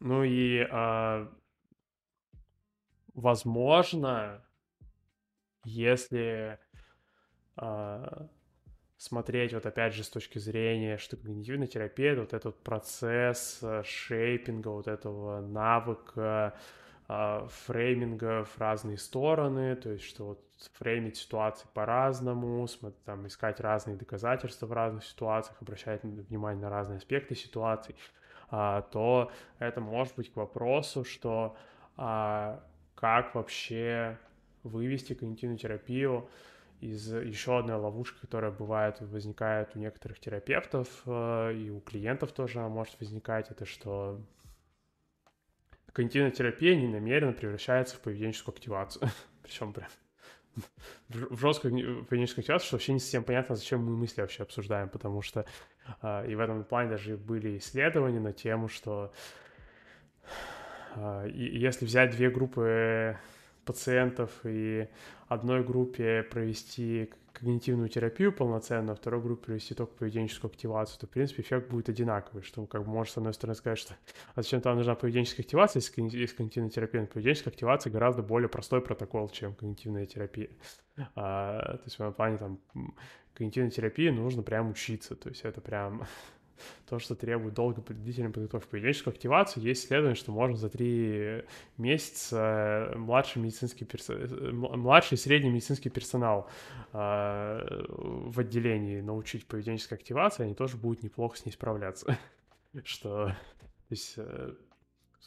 ну и, а, возможно, если а, смотреть вот опять же с точки зрения, что когнитивная терапия, вот этот процесс э, шейпинга, вот этого навыка, фрейминга в разные стороны, то есть что вот фреймить ситуации по-разному, там искать разные доказательства в разных ситуациях, обращать внимание на разные аспекты ситуаций, а, то это может быть к вопросу, что а, как вообще вывести когнитивную терапию из еще одной ловушки, которая бывает, возникает у некоторых терапевтов э, и у клиентов тоже может возникать, это что когнитивная терапия не намеренно превращается в поведенческую активацию. Причем прям в жесткую поведенческую активацию, что вообще не совсем понятно, зачем мы мысли вообще обсуждаем, потому что э, и в этом плане даже были исследования на тему, что э, если взять две группы пациентов и одной группе провести когнитивную терапию полноценную, а второй группе провести только поведенческую активацию, то, в принципе, эффект будет одинаковый, что, как бы, может, с одной стороны сказать, что а зачем там нужна поведенческая активация, если есть когнитивная терапия, но поведенческая активация гораздо более простой протокол, чем когнитивная терапия. А, то есть в плане там когнитивной терапии нужно прям учиться, то есть это прям то, что требует долго длительной подготовки. Поведенческую активацию есть исследование, что можно за три месяца младший медицинский перс... младший и средний медицинский персонал э, в отделении научить поведенческой активации, они тоже будут неплохо с ней справляться. Что, то есть, э,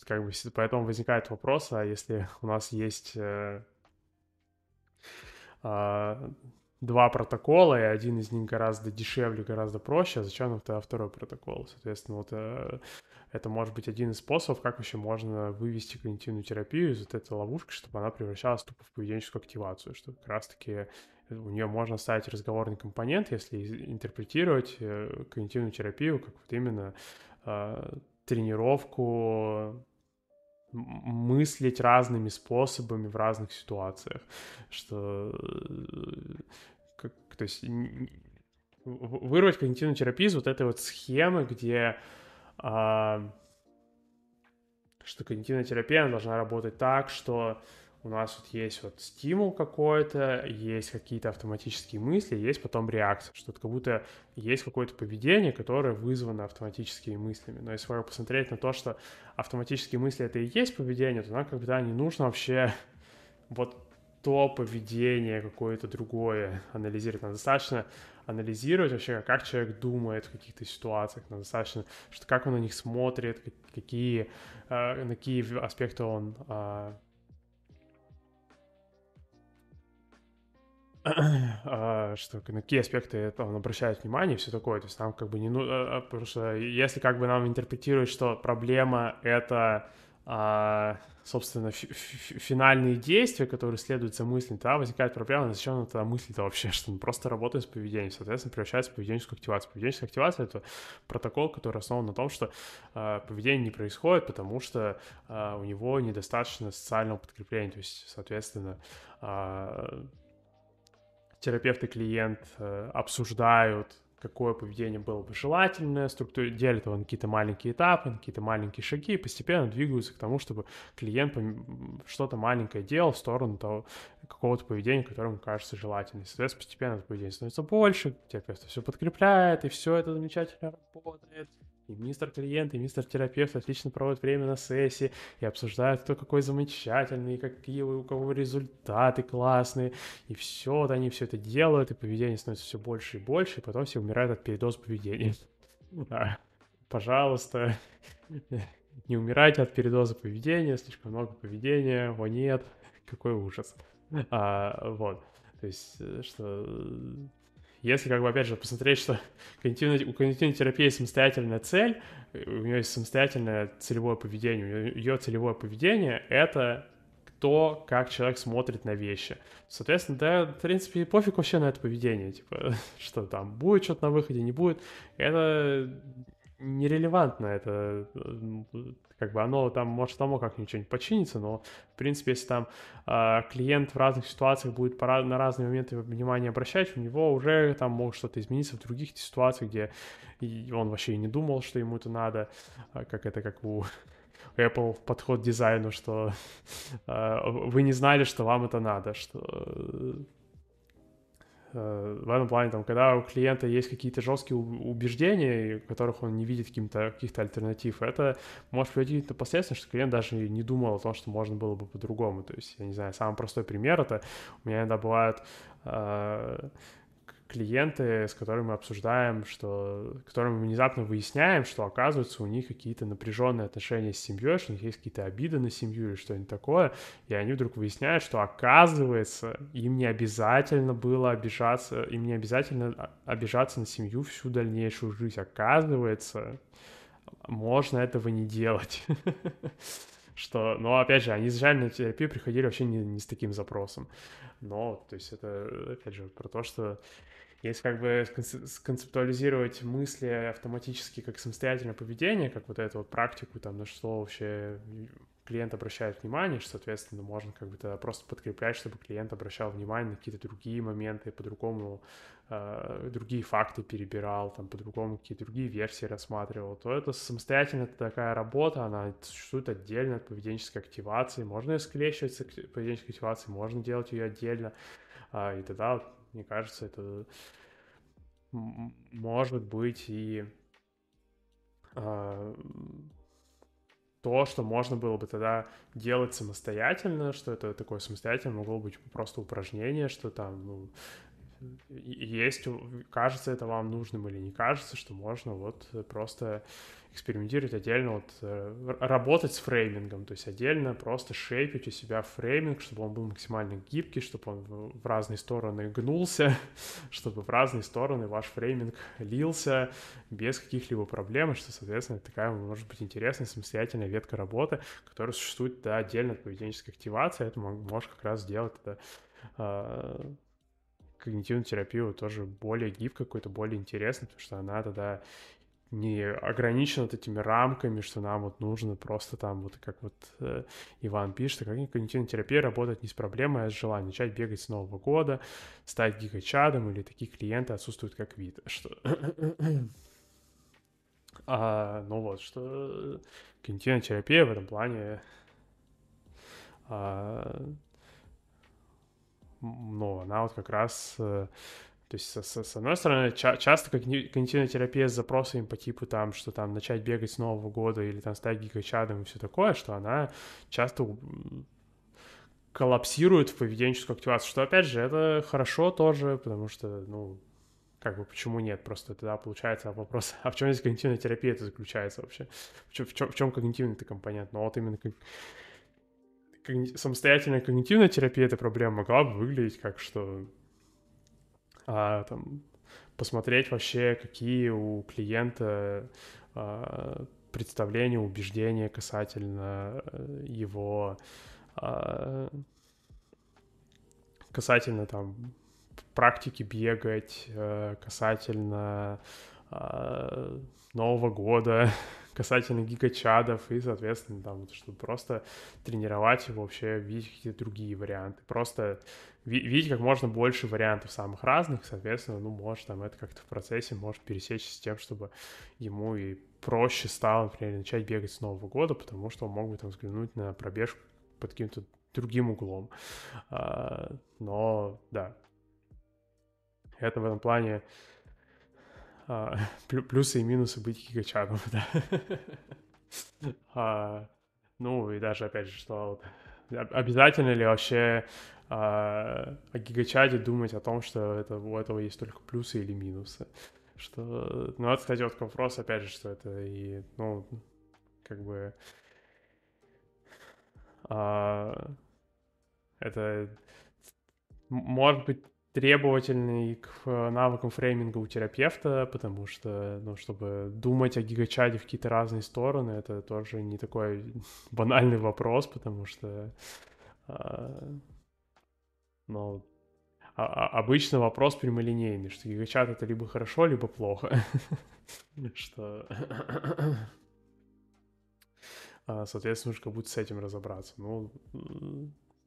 как бы, поэтому возникает вопрос, а если у нас есть э, а, два протокола, и один из них гораздо дешевле, гораздо проще, а зачем нам тогда второй протокол? Соответственно, вот э, это может быть один из способов, как вообще можно вывести когнитивную терапию из вот этой ловушки, чтобы она превращалась тупо в поведенческую активацию, что как раз-таки у нее можно ставить разговорный компонент, если интерпретировать э, когнитивную терапию как вот именно э, тренировку мыслить разными способами в разных ситуациях, что как, то есть вырвать когнитивную терапию из вот этой вот схемы, где а, что когнитивная терапия должна работать так, что у нас вот есть вот стимул какой-то, есть какие-то автоматические мысли, есть потом реакция, что это как будто есть какое-то поведение, которое вызвано автоматическими мыслями. Но если посмотреть на то, что автоматические мысли это и есть поведение, то нам бы не нужно вообще вот то поведение какое-то другое анализировать. Нам достаточно анализировать вообще, как человек думает в каких-то ситуациях, нам достаточно, что как он на них смотрит, какие, э, на какие аспекты он что на какие аспекты он обращает внимание и все такое. То есть нам как бы не ну, потому что если как бы нам интерпретировать, что проблема это а, собственно, финальные действия, которые следуют за мыслью, тогда возникает проблема, зачем нам тогда мысли-то вообще, что мы просто работаем с поведением, соответственно, превращается в поведенческую активацию. Поведенческая активация — это протокол, который основан на том, что поведение не происходит, потому что у него недостаточно социального подкрепления, то есть, соответственно, терапевт и клиент э, обсуждают, какое поведение было бы желательное, структуру, делят его на какие-то маленькие этапы, на какие-то маленькие шаги, и постепенно двигаются к тому, чтобы клиент что-то маленькое делал в сторону того какого-то поведения, которое ему кажется желательным. Соответственно, постепенно это поведение становится больше, терапевт все подкрепляет, и все это замечательно работает. И мистер клиент, и мистер терапевт отлично проводят время на сессии и обсуждают, кто какой замечательный, и какие у кого результаты классные. И все, вот они все это делают, и поведение становится все больше и больше, и потом все умирают от передоза поведения. Да. Пожалуйста, не умирайте от передоза поведения, слишком много поведения, о нет, какой ужас. А, вот, то есть, э, что если, как бы, опять же, посмотреть, что когнитивная, у когнитивной терапии самостоятельная цель, у нее есть самостоятельное целевое поведение, ее целевое поведение — это то, как человек смотрит на вещи. Соответственно, да, в принципе, пофиг вообще на это поведение, типа, что там, будет что-то на выходе, не будет. Это нерелевантно, это как бы оно там может само как-нибудь что-нибудь починиться, но, в принципе, если там э, клиент в разных ситуациях будет пора, на разные моменты внимание обращать, у него уже там может что-то измениться в других ситуациях, где он вообще и не думал, что ему это надо, как это как у Apple подход к дизайну, что э, вы не знали, что вам это надо, что э, в этом плане, там, когда у клиента есть какие-то жесткие убеждения, которых он не видит каких-то каких альтернатив, это может приводить к последствиям, что клиент даже не думал о том, что можно было бы по-другому. То есть, я не знаю, самый простой пример — это у меня иногда бывает э, клиенты, с которыми мы обсуждаем, что, которыми мы внезапно выясняем, что оказывается у них какие-то напряженные отношения с семьей, что у них есть какие-то обиды на семью или что-нибудь такое, и они вдруг выясняют, что оказывается им не обязательно было обижаться, им не обязательно обижаться на семью всю дальнейшую жизнь. Оказывается, можно этого не делать. Что, но опять же, они изначально на терапию приходили вообще не, не с таким запросом. Но, то есть это, опять же, про то, что если как бы сконцептуализировать мысли автоматически как самостоятельное поведение, как вот эту вот практику, там, на что вообще клиент обращает внимание, что, соответственно, можно как бы тогда просто подкреплять, чтобы клиент обращал внимание на какие-то другие моменты, по-другому э, другие факты перебирал, там, по-другому какие-то другие версии рассматривал, то это самостоятельно такая работа, она существует отдельно от поведенческой активации, можно ее скрещивать с активацией, можно делать ее отдельно, э, и тогда мне кажется, это может быть и э, то, что можно было бы тогда делать самостоятельно, что это такое самостоятельно могло быть просто упражнение, что там, ну, есть, кажется это вам нужным или не кажется, что можно вот просто экспериментировать отдельно, вот э, работать с фреймингом, то есть отдельно просто шейпить у себя фрейминг, чтобы он был максимально гибкий, чтобы он в разные стороны гнулся, чтобы в разные стороны ваш фрейминг лился без каких-либо проблем, что, соответственно, такая может быть интересная самостоятельная ветка работы, которая существует да, отдельно от поведенческой активации, это можешь как раз сделать это а, когнитивную терапию тоже более гибкой, какой-то более интересной, потому что она тогда не ограничена вот этими рамками, что нам вот нужно просто там, вот как вот э, Иван пишет, как когнитивная терапия работает не с проблемой, а с желанием начать бегать с Нового года, стать гигачадом или такие клиенты отсутствуют как вид. Что... а, ну вот, что когнитивная терапия в этом плане а, ну, она вот как раз э, то есть, с, с, одной стороны, ча- часто когнитивная терапия с запросами по типу там, что там начать бегать с Нового года или там стать гигачадом и все такое, что она часто коллапсирует в поведенческую активацию, что, опять же, это хорошо тоже, потому что, ну, как бы, почему нет? Просто тогда получается вопрос, а в чем здесь когнитивная терапия это заключается вообще? В чем, в чем, в чем когнитивный это компонент? Ну, вот именно как самостоятельная когнитивная терапия эта проблема могла бы выглядеть как что а, там, посмотреть вообще, какие у клиента а, представления, убеждения касательно э, его а, касательно там практики бегать, э, касательно а, Нового года, касательно гигачадов и, соответственно, там, чтобы просто тренировать его вообще, видеть какие-то другие варианты. Просто видеть как можно больше вариантов самых разных, соответственно, ну, может, там это как-то в процессе может пересечься с тем, чтобы ему и проще стало, например, начать бегать с Нового года, потому что он мог бы там взглянуть на пробежку под каким-то другим углом. А, но, да, это в этом плане а, плюсы и минусы быть гигачатом, да. а, ну, и даже, опять же, что обязательно ли вообще а, о гигачате думать о том, что это, у этого есть только плюсы или минусы. Что, ну, это, кстати, вот вопрос, опять же, что это и, ну, как бы... Это может быть требовательный к э, навыкам фрейминга у терапевта, потому что, ну, чтобы думать о гигачаде в какие-то разные стороны, это тоже не такой банальный вопрос, потому что, э, ну, а, а, обычно вопрос прямолинейный, что гигачат это либо хорошо, либо плохо, что а, соответственно, нужно как будто с этим разобраться. Ну,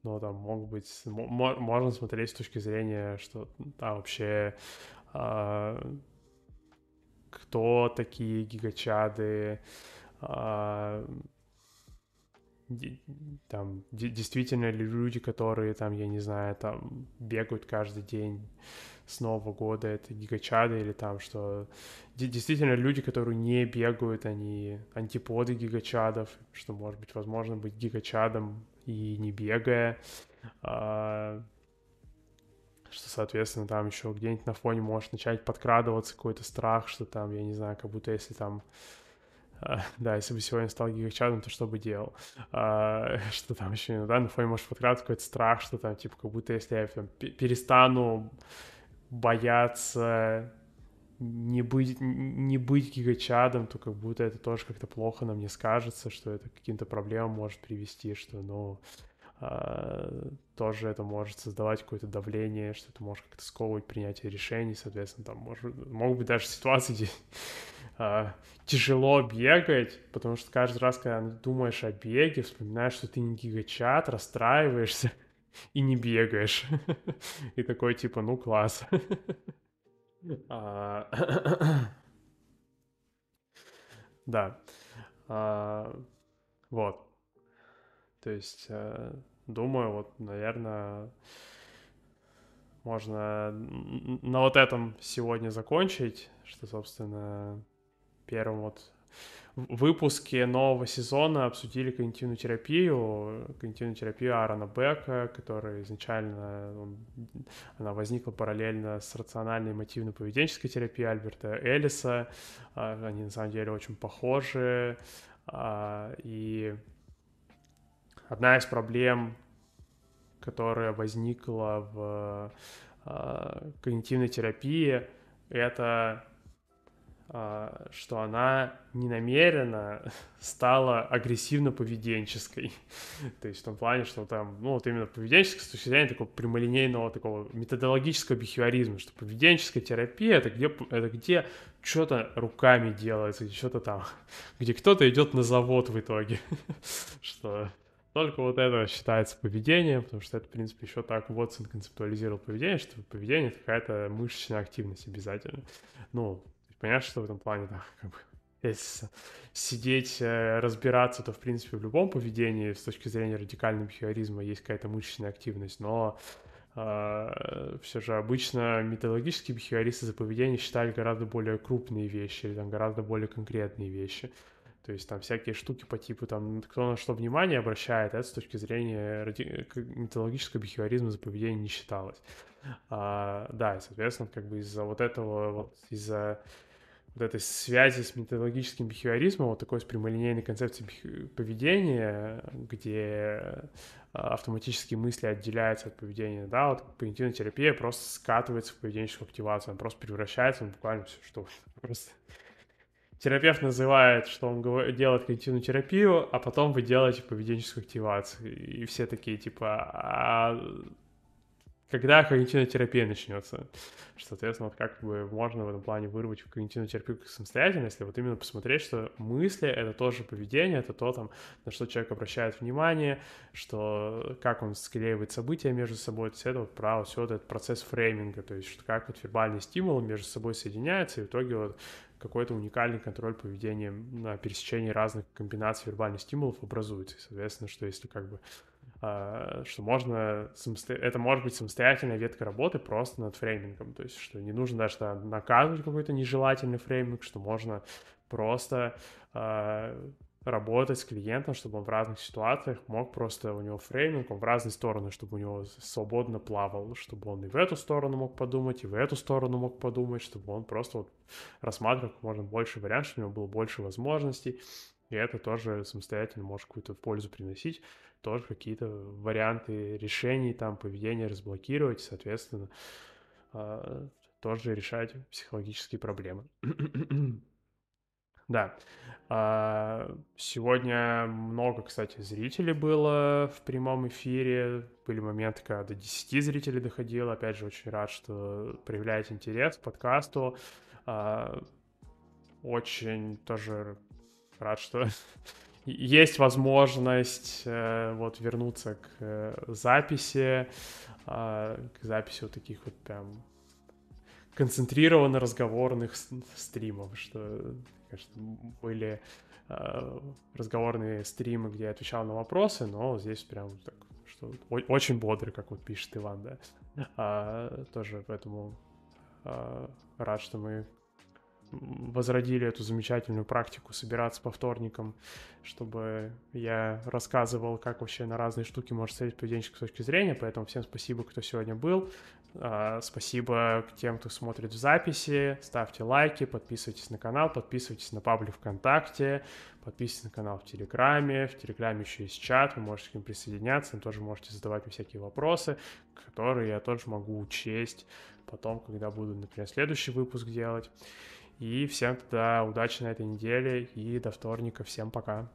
ну, там мог быть... Можно смотреть с точки зрения, что там вообще... А, кто такие гигачады, а, там действительно ли люди, которые там, я не знаю, там бегают каждый день с Нового года, это гигачады или там что действительно люди, которые не бегают, они антиподы гигачадов, что может быть возможно быть гигачадом и не бегая, а, что, соответственно, там еще где-нибудь на фоне может начать подкрадываться какой-то страх, что там, я не знаю, как будто если там а, да, если бы сегодня стал гигачадом, то что бы делал? А, что там еще, да, на фоне может подкрадываться какой-то страх, что там, типа, как будто если я там, перестану бояться не быть, не быть гигачадом, то как будто это тоже как-то плохо на мне скажется, что это к каким-то проблемам может привести, что, ну, э, тоже это может создавать какое-то давление, что это может как-то сковывать принятие решений, соответственно, там может, могут быть даже ситуации, где э, тяжело бегать, потому что каждый раз, когда думаешь о беге, вспоминаешь, что ты не гигачат, расстраиваешься и не бегаешь. И такой типа, ну класс. А, да. А, вот. То есть, э, думаю, вот, наверное, можно на вот этом сегодня закончить, что, собственно, первым вот выпуске нового сезона обсудили когнитивную терапию, когнитивную терапию Аарона Бека, которая изначально он, она возникла параллельно с рациональной мотивно-поведенческой терапией Альберта Эллиса. А, они на самом деле очень похожи. А, и одна из проблем, которая возникла в а, когнитивной терапии, это что она ненамеренно стала агрессивно-поведенческой. То есть в том плане, что там, ну вот именно поведенческое с точки зрения такого прямолинейного такого методологического бихевиоризма, что поведенческая терапия это где, это где что-то руками делается, что-то там, где кто-то идет на завод в итоге. Что только вот это считается поведением, потому что это, в принципе, еще так Вотсон концептуализировал поведение, что поведение — это какая-то мышечная активность обязательно. Ну, Понятно, что в этом плане, да, как бы, если сидеть, э, разбираться, то, в принципе, в любом поведении с точки зрения радикального бихевиоризма есть какая-то мышечная активность, но э, все же обычно методологические бихевиористы за поведение считали гораздо более крупные вещи или там гораздо более конкретные вещи. То есть там всякие штуки по типу, там, кто на что внимание обращает, это с точки зрения ради... методологического бихевиоризма за поведение не считалось. А, да, и, соответственно, как бы из-за вот этого, вот из-за вот этой связи с методологическим бихевиоризмом, вот такой с прямолинейной концепцией поведения, где а, автоматические мысли отделяются от поведения, да, вот когнитивная терапия просто скатывается в поведенческую активацию, она просто превращается, ну, буквально все, что просто терапевт называет, что он делает когнитивную терапию, а потом вы делаете поведенческую активацию. И все такие, типа, а когда когнитивная терапия начнется. Соответственно, вот как бы можно в этом плане вырвать когнитивную терапию как если вот именно посмотреть, что мысли — это тоже поведение, это то, там, на что человек обращает внимание, что как он склеивает события между собой, то есть это вот право, все вот этот процесс фрейминга, то есть что как вот вербальные стимулы между собой соединяются, и в итоге вот какой-то уникальный контроль поведения на пересечении разных комбинаций вербальных стимулов образуется. И, соответственно, что если как бы что можно, это может быть самостоятельная ветка работы просто над фреймингом, то есть что не нужно даже наказывать какой-то нежелательный фрейминг, что можно просто а, работать с клиентом, чтобы он в разных ситуациях мог просто, у него фрейминг, он в разные стороны, чтобы у него свободно плавал, чтобы он и в эту сторону мог подумать, и в эту сторону мог подумать, чтобы он просто вот рассматривал как можно больше вариантов, чтобы у него было больше возможностей, и это тоже самостоятельно может какую-то пользу приносить тоже какие-то варианты решений, там, поведения разблокировать, соответственно, а, тоже решать психологические проблемы. Да. А, сегодня много, кстати, зрителей было в прямом эфире. Были моменты, когда до 10 зрителей доходило. Опять же, очень рад, что проявляете интерес к подкасту. А, очень тоже рад, что есть возможность э, вот вернуться к э, записи, э, к записи вот таких вот прям концентрированно разговорных стримов, что, конечно, были э, разговорные стримы, где я отвечал на вопросы, но здесь прям так, что очень бодрый, как вот пишет Иван, да. А, тоже поэтому а, рад, что мы возродили эту замечательную практику собираться по вторникам, чтобы я рассказывал, как вообще на разные штуки может смотреть поведенческой точки зрения. Поэтому всем спасибо, кто сегодня был. А, спасибо тем, кто смотрит в записи. Ставьте лайки, подписывайтесь на канал, подписывайтесь на паблик ВКонтакте, подписывайтесь на канал в Телеграме. В Телеграме еще есть чат, вы можете к ним присоединяться, вы тоже можете задавать мне всякие вопросы, которые я тоже могу учесть потом, когда буду, например, следующий выпуск делать. И всем тогда удачи на этой неделе и до вторника. Всем пока.